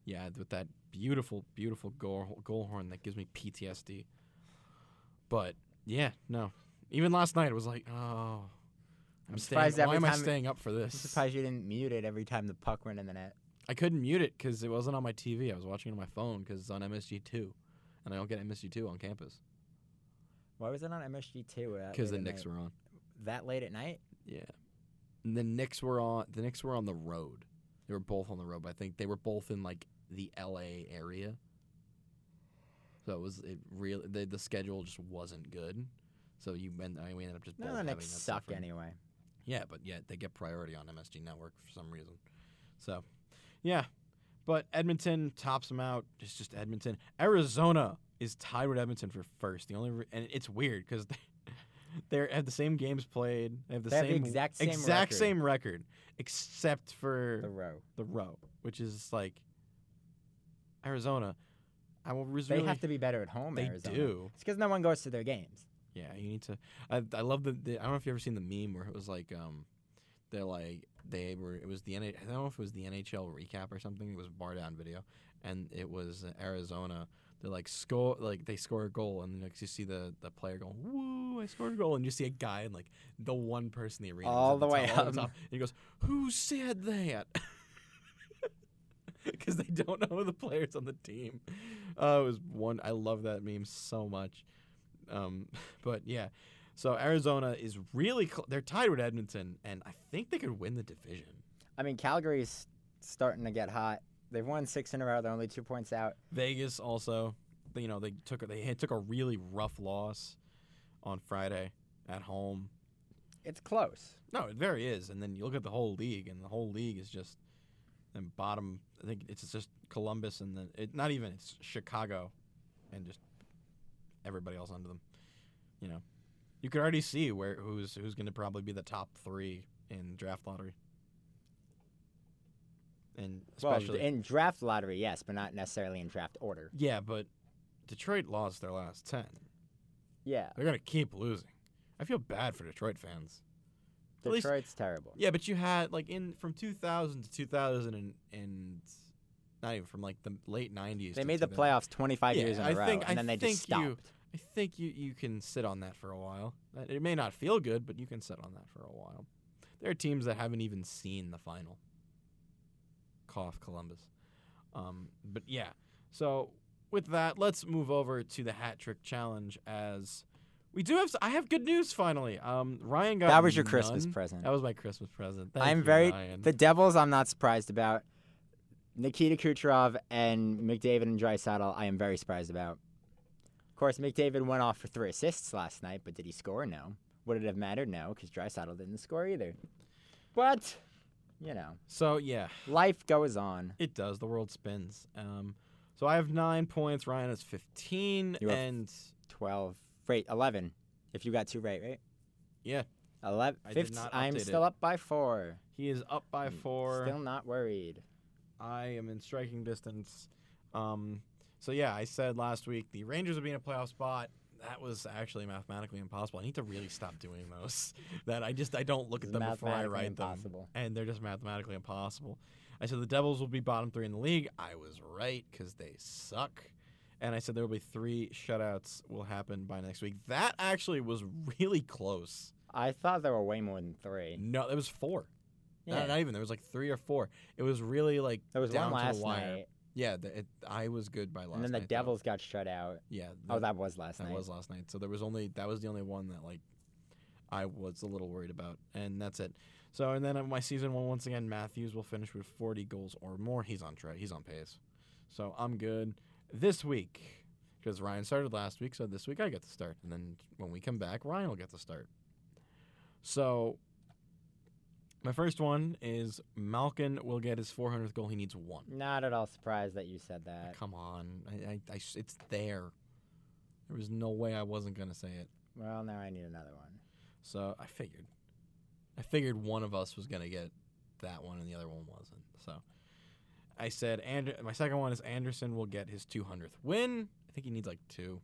Yeah, with that beautiful beautiful goal goal horn that gives me PTSD. But yeah, no. Even last night it was like, oh, I'm, I'm staying. surprised Why am I time staying up for this? I'm surprised you didn't mute it every time the puck went in the net. I couldn't mute it because it wasn't on my TV. I was watching it on my phone because it's on MSG two, and I don't get MSG two on campus Why was it on MSG2? because the Knicks were on. That late at night? Yeah. And the Knicks were on the Knicks were on the road. They were both on the road, but I think they were both in like the LA area. So it was it real the, the schedule just wasn't good. So you end, I mean, we ended up just both No, the having Knicks that suck suffering. anyway. Yeah, but yet they get priority on MSG Network for some reason. So, yeah. But Edmonton tops them out. It's just Edmonton. Arizona is tied with Edmonton for first. The only re- and it's weird because they they have the same games played. They have the They have same the exact same exact record. same record, except for The row. the row, which is like Arizona. I will resume. They have to be better at home. They Arizona. do. It's because no one goes to their games. Yeah, you need to. I I love the, the. I don't know if you ever seen the meme where it was like um, they're like they were. It was the NH, I don't know if it was the NHL recap or something. It was a bar down video, and it was Arizona. They're like score like they score a goal, and like you see the the player going, "Woo! I scored a goal!" And you see a guy and like the one person in the arena All at the way top, up. top, and he goes, "Who said that?" Because they don't know the players on the team. Uh, it was one. I love that meme so much. Um, but yeah, so Arizona is really cl- they're tied with Edmonton, and I think they could win the division. I mean, Calgary's starting to get hot. They've won six in a row. They're only two points out. Vegas also, you know, they took a- they took a really rough loss on Friday at home. It's close. No, it very is. And then you look at the whole league, and the whole league is just and bottom. I think it's just Columbus, and then it not even it's Chicago, and just everybody else under them. You know, you could already see where who's who's going to probably be the top three in draft lottery, and especially well, in draft lottery, yes, but not necessarily in draft order. yeah, but Detroit lost their last ten. Yeah, They're gonna keep losing. I feel bad for Detroit fans. At least- Detroit's terrible. Yeah, but you had like in from 2000 to 2000 and, and not even from like the late 90s. They made the playoffs 25 Yeah, years in a I row, think- and I then they just you- stopped. I think you you can sit on that for a while. Uh, It may not feel good, but you can sit on that for a while. There are teams that haven't even seen the final. Cough Columbus. Um, but yeah. So with that, let's move over to the hat trick challenge as we do have I have good news finally. Um, Ryan got That was your Christmas present. That was my Christmas present. Thank I'm you, very Ryan. the Devils. I'm not surprised about. Nikita Kucherov and McDavid and Draisaitl. I am very surprised about. Of course, McDavid went off for three assists last night, but did he score? No. Would it have mattered? No, because Draisaitl didn't score either. But you know, so yeah, life goes on. it does. The world spins. Um, so I have nine points. Ryan has fifteen, You have- and Twelve, right? Eleven. If you got two right, right? yeah, Eleven. I did 15 not I'm still it. up by four. he is up by four. Still not worried. I am in striking distance. Um, so yeah, I said last week the Rangers would be in a playoff spot. That was actually mathematically impossible. I need to really stop doing those. that I just I don't look at them before I write impossible. them, and they're just mathematically impossible. I said the Devils will be bottom three in the league. I was right because they suck. And I said there will be three shutouts will happen by next week. That actually was really close. I thought there were way more than three. No, there was four. Yeah. Not, not even. There was like three or four. It was really like There was down one to last the wire. night, Yeah, the, it, I was good by last. Night. And then the night, though. Devils got shut out. Yeah. Oh, that was last that night. That was last night. So there was only that was the only one that like I was a little worried about, and that's it. So and then my season one once again, Matthews will finish with 40 goals or more. He's on track. He's on pace. So I'm good this week because Ryan started last week. So this week I get to start, and then when we come back, Ryan will get to start. So my first one is Malkin will get his 400th goal. He needs one. Not at all surprised that you said that. Come on, I, I, I, it's there. There was no way I wasn't gonna say it. Well, now I need another one. So I figured. I figured one of us was gonna get that one and the other one wasn't. So I said, and my second one is Anderson will get his 200th win. I think he needs like two.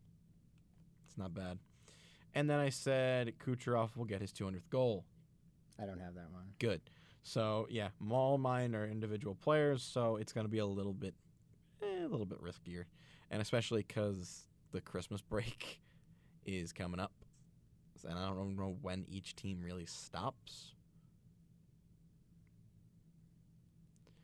It's not bad. And then I said Kucherov will get his 200th goal. I don't have that one. Good. So yeah, all mine are individual players, so it's gonna be a little bit, eh, a little bit riskier, and especially because the Christmas break is coming up, and I don't know when each team really stops.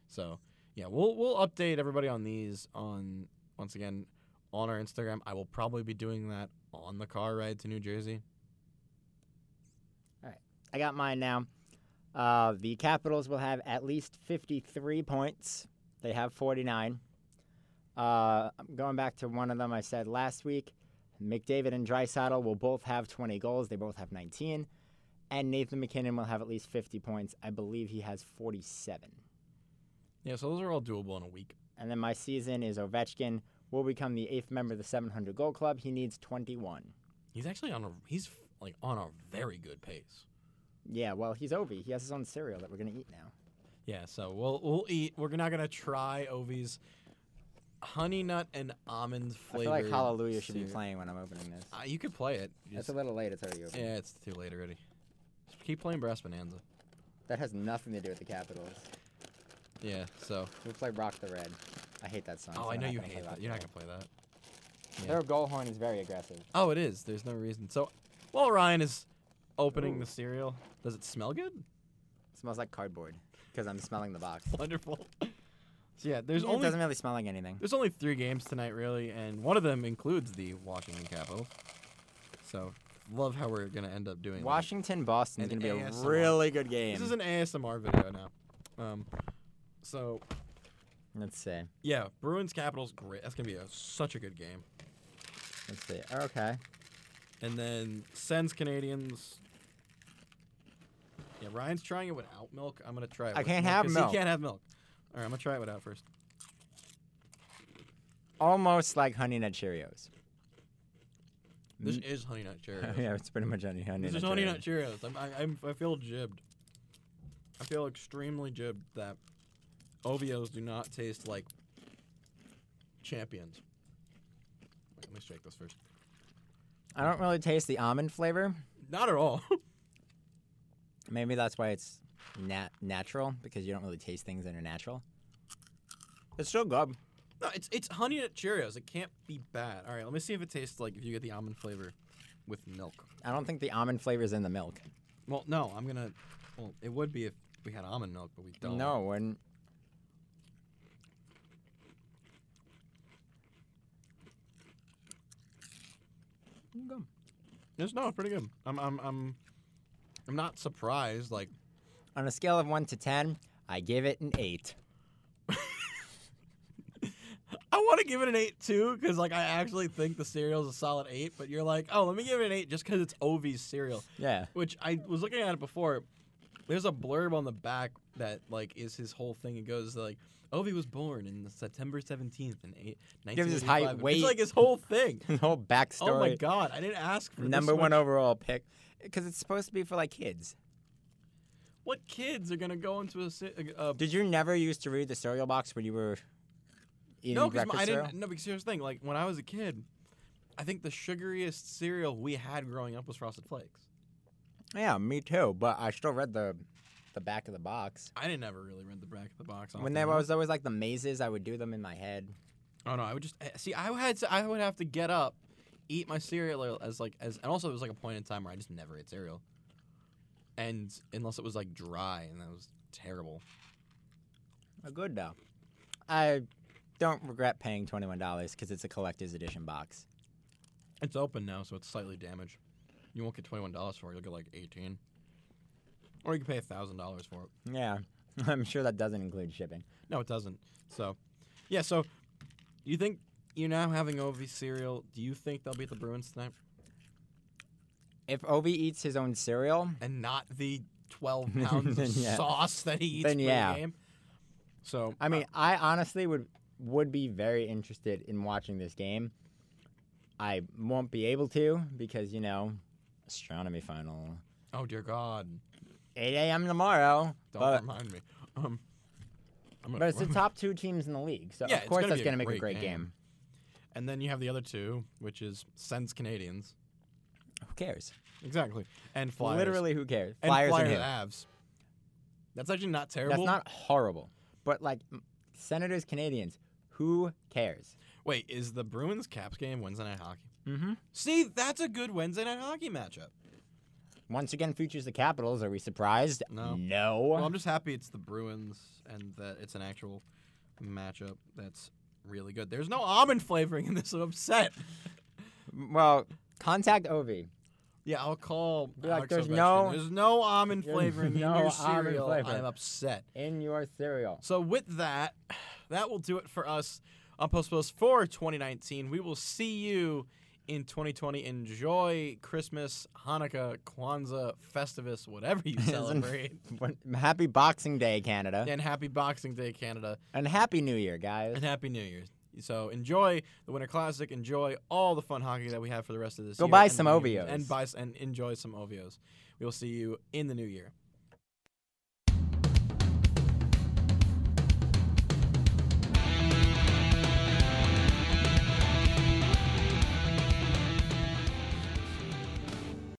So yeah, we'll we'll update everybody on these on once again on our Instagram. I will probably be doing that on the car ride to New Jersey. I got mine now. Uh, the Capitals will have at least 53 points. They have 49. Uh, going back to one of them I said last week, McDavid and Draisaitl will both have 20 goals. They both have 19. And Nathan MacKinnon will have at least 50 points. I believe he has 47. Yeah, so those are all doable in a week. And then my season is Ovechkin will become the eighth member of the 700 goal club. He needs 21. He's actually on a he's like on a very good pace. Yeah, well, he's Ovi. He has his own cereal that we're gonna eat now. Yeah, so we'll we'll eat. We're not gonna try Ovi's honey nut and almond flavor. I feel like Hallelujah should be playing when I'm opening this. Uh, you could play it. You It's just- a little late. It's already open. yeah, it's too late already. Just keep playing Brass Bonanza. That has nothing to do with the Capitals. Yeah. So. We'll play Rock the Red. I hate that song. Oh, so I know you hate that. You're not gonna play that. Their goal horn is very aggressive. Oh, it is. There's no reason. So, while Ryan is opening the cereal, does it smell good? It smells like cardboard because I'm smelling the box. Wonderful. So yeah, there's it only doesn't really smell like anything. there's only three games tonight, really, and one of them includes the Washington Capitals. So, love how we're gonna end up doing. that. Washington Boston is going to be a really good game. This is an ASMR video now. Um, so Let's see. yeah, Bruins Capitals, great. That's gonna be a, such a good game. Let's see. Okay. And then Sens Canadiens. Yeah, Ryan's trying it without milk. I'm gonna try it. I with can't milk have 'cause milk. He can't have milk. All right, I'm gonna try it without first. Almost like Honey Nut Cheerios. This is Honey Nut Cheerios. yeah, it's pretty much Honey, honey this Nut is Honey Cheerios. Nut Cheerios. I'm, I, I'm, I feel jibbed. I feel extremely jibbed that Ovios do not taste like champions. Wait, let me shake this first. I don't really taste the almond flavor. Not at all. Maybe that's why it's nat- natural because you don't really taste things that are natural. It's still good. no, it's it's Honey Nut Cheerios. It can't be bad. All right, let me see if it tastes like if you get the almond flavor with milk. I don't think the almond flavor is in the milk. Well, no, I'm gonna. Well, it would be if we had almond milk, but we don't. No, when It's no, pretty good. I'm I'm I'm I'm not surprised. Like on a scale of one to ten, I give it an eight. I want to give it an eight too, because like I actually think the cereal is a solid eight. But you're like, oh, let me give it an eight just because it's Ovi's cereal. Yeah. Which I was looking at it before. There's a blurb on the back that like is his whole thing. It goes like, Ovi was born in September 17th in eight, Gives his height, weight. It's like his whole thing. his whole backstory. oh my god, I didn't ask for this Number one overall pick. Because it's supposed to be for like kids. What kids are gonna go into a? ci- a, a Did you never used to read the cereal box when you were eating no, because I cereal? didn't. No, because here's the thing. Like when I was a kid, I think the sugariest cereal we had growing up was Frosted Flakes. Yeah, me too. But I still read the the back of the box. I didn't ever really read the back of the box. When there was always like the mazes, I would do them in my head. Oh no, I would just eh, see. I had to, I would have to get up, eat my cereal as like as, and also it was like a point in time where I just never ate cereal. And unless it was like dry, and that was terrible. Good though. I don't regret paying twenty one dollars because it's a collector's edition box. It's open now, so it's slightly damaged. You won't get twenty one dollars for it. You'll get like eighteen, or you can pay thousand dollars for it. Yeah, I'm sure that doesn't include shipping. No, it doesn't. So, yeah. So, you think you're now having Ovi cereal? Do you think they'll beat the Bruins tonight, If Ovi eats his own cereal, and not the twelve pounds of yeah. sauce that he eats Then yeah. game? So I mean, uh, I honestly would would be very interested in watching this game. I won't be able to because you know, astronomy final, oh dear God, 8 a.m. tomorrow. don't But, remind me. Um, but it's the top two teams in the league, so Yeah, of course gonna that's gonna make a great game. game. and then you have the other two, which is Sens Canadiens, Who cares? exactly, and Flyers. Literally, who cares? and Flyers Flyers and? Avs. That's actually not terrible. That's not horrible, but like Senators, Canadiens, who cares? Wait, is the Bruins Caps game Wednesday night hockey? Mm-hmm. See, that's a good Wednesday night hockey matchup. Once again, features the Capitals. Are we surprised? No. No. Well, I'm just happy it's the Bruins and that it's an actual matchup that's really good. There's no almond flavoring in this. I'm upset. Well, contact Ovi. Yeah, I'll call. Be like, Alex "There's Ovechkin. no- there's no almond There's flavoring in your cereal. flavor." I'm upset. In your cereal. So with that, that will do it for us on Post Post for 2019. We will see you in 2020. Enjoy Christmas, Hanukkah, Kwanzaa, Festivus, whatever you celebrate. Happy Boxing Day, Canada. and happy Boxing Day, Canada, And Happy New Year, guys. and happy New Year. So enjoy the Winter Classic. Enjoy all the fun hockey that we have for the rest of this Go year. buy some Ovios. and buy and enjoy some Ovios. We will see you in the new year.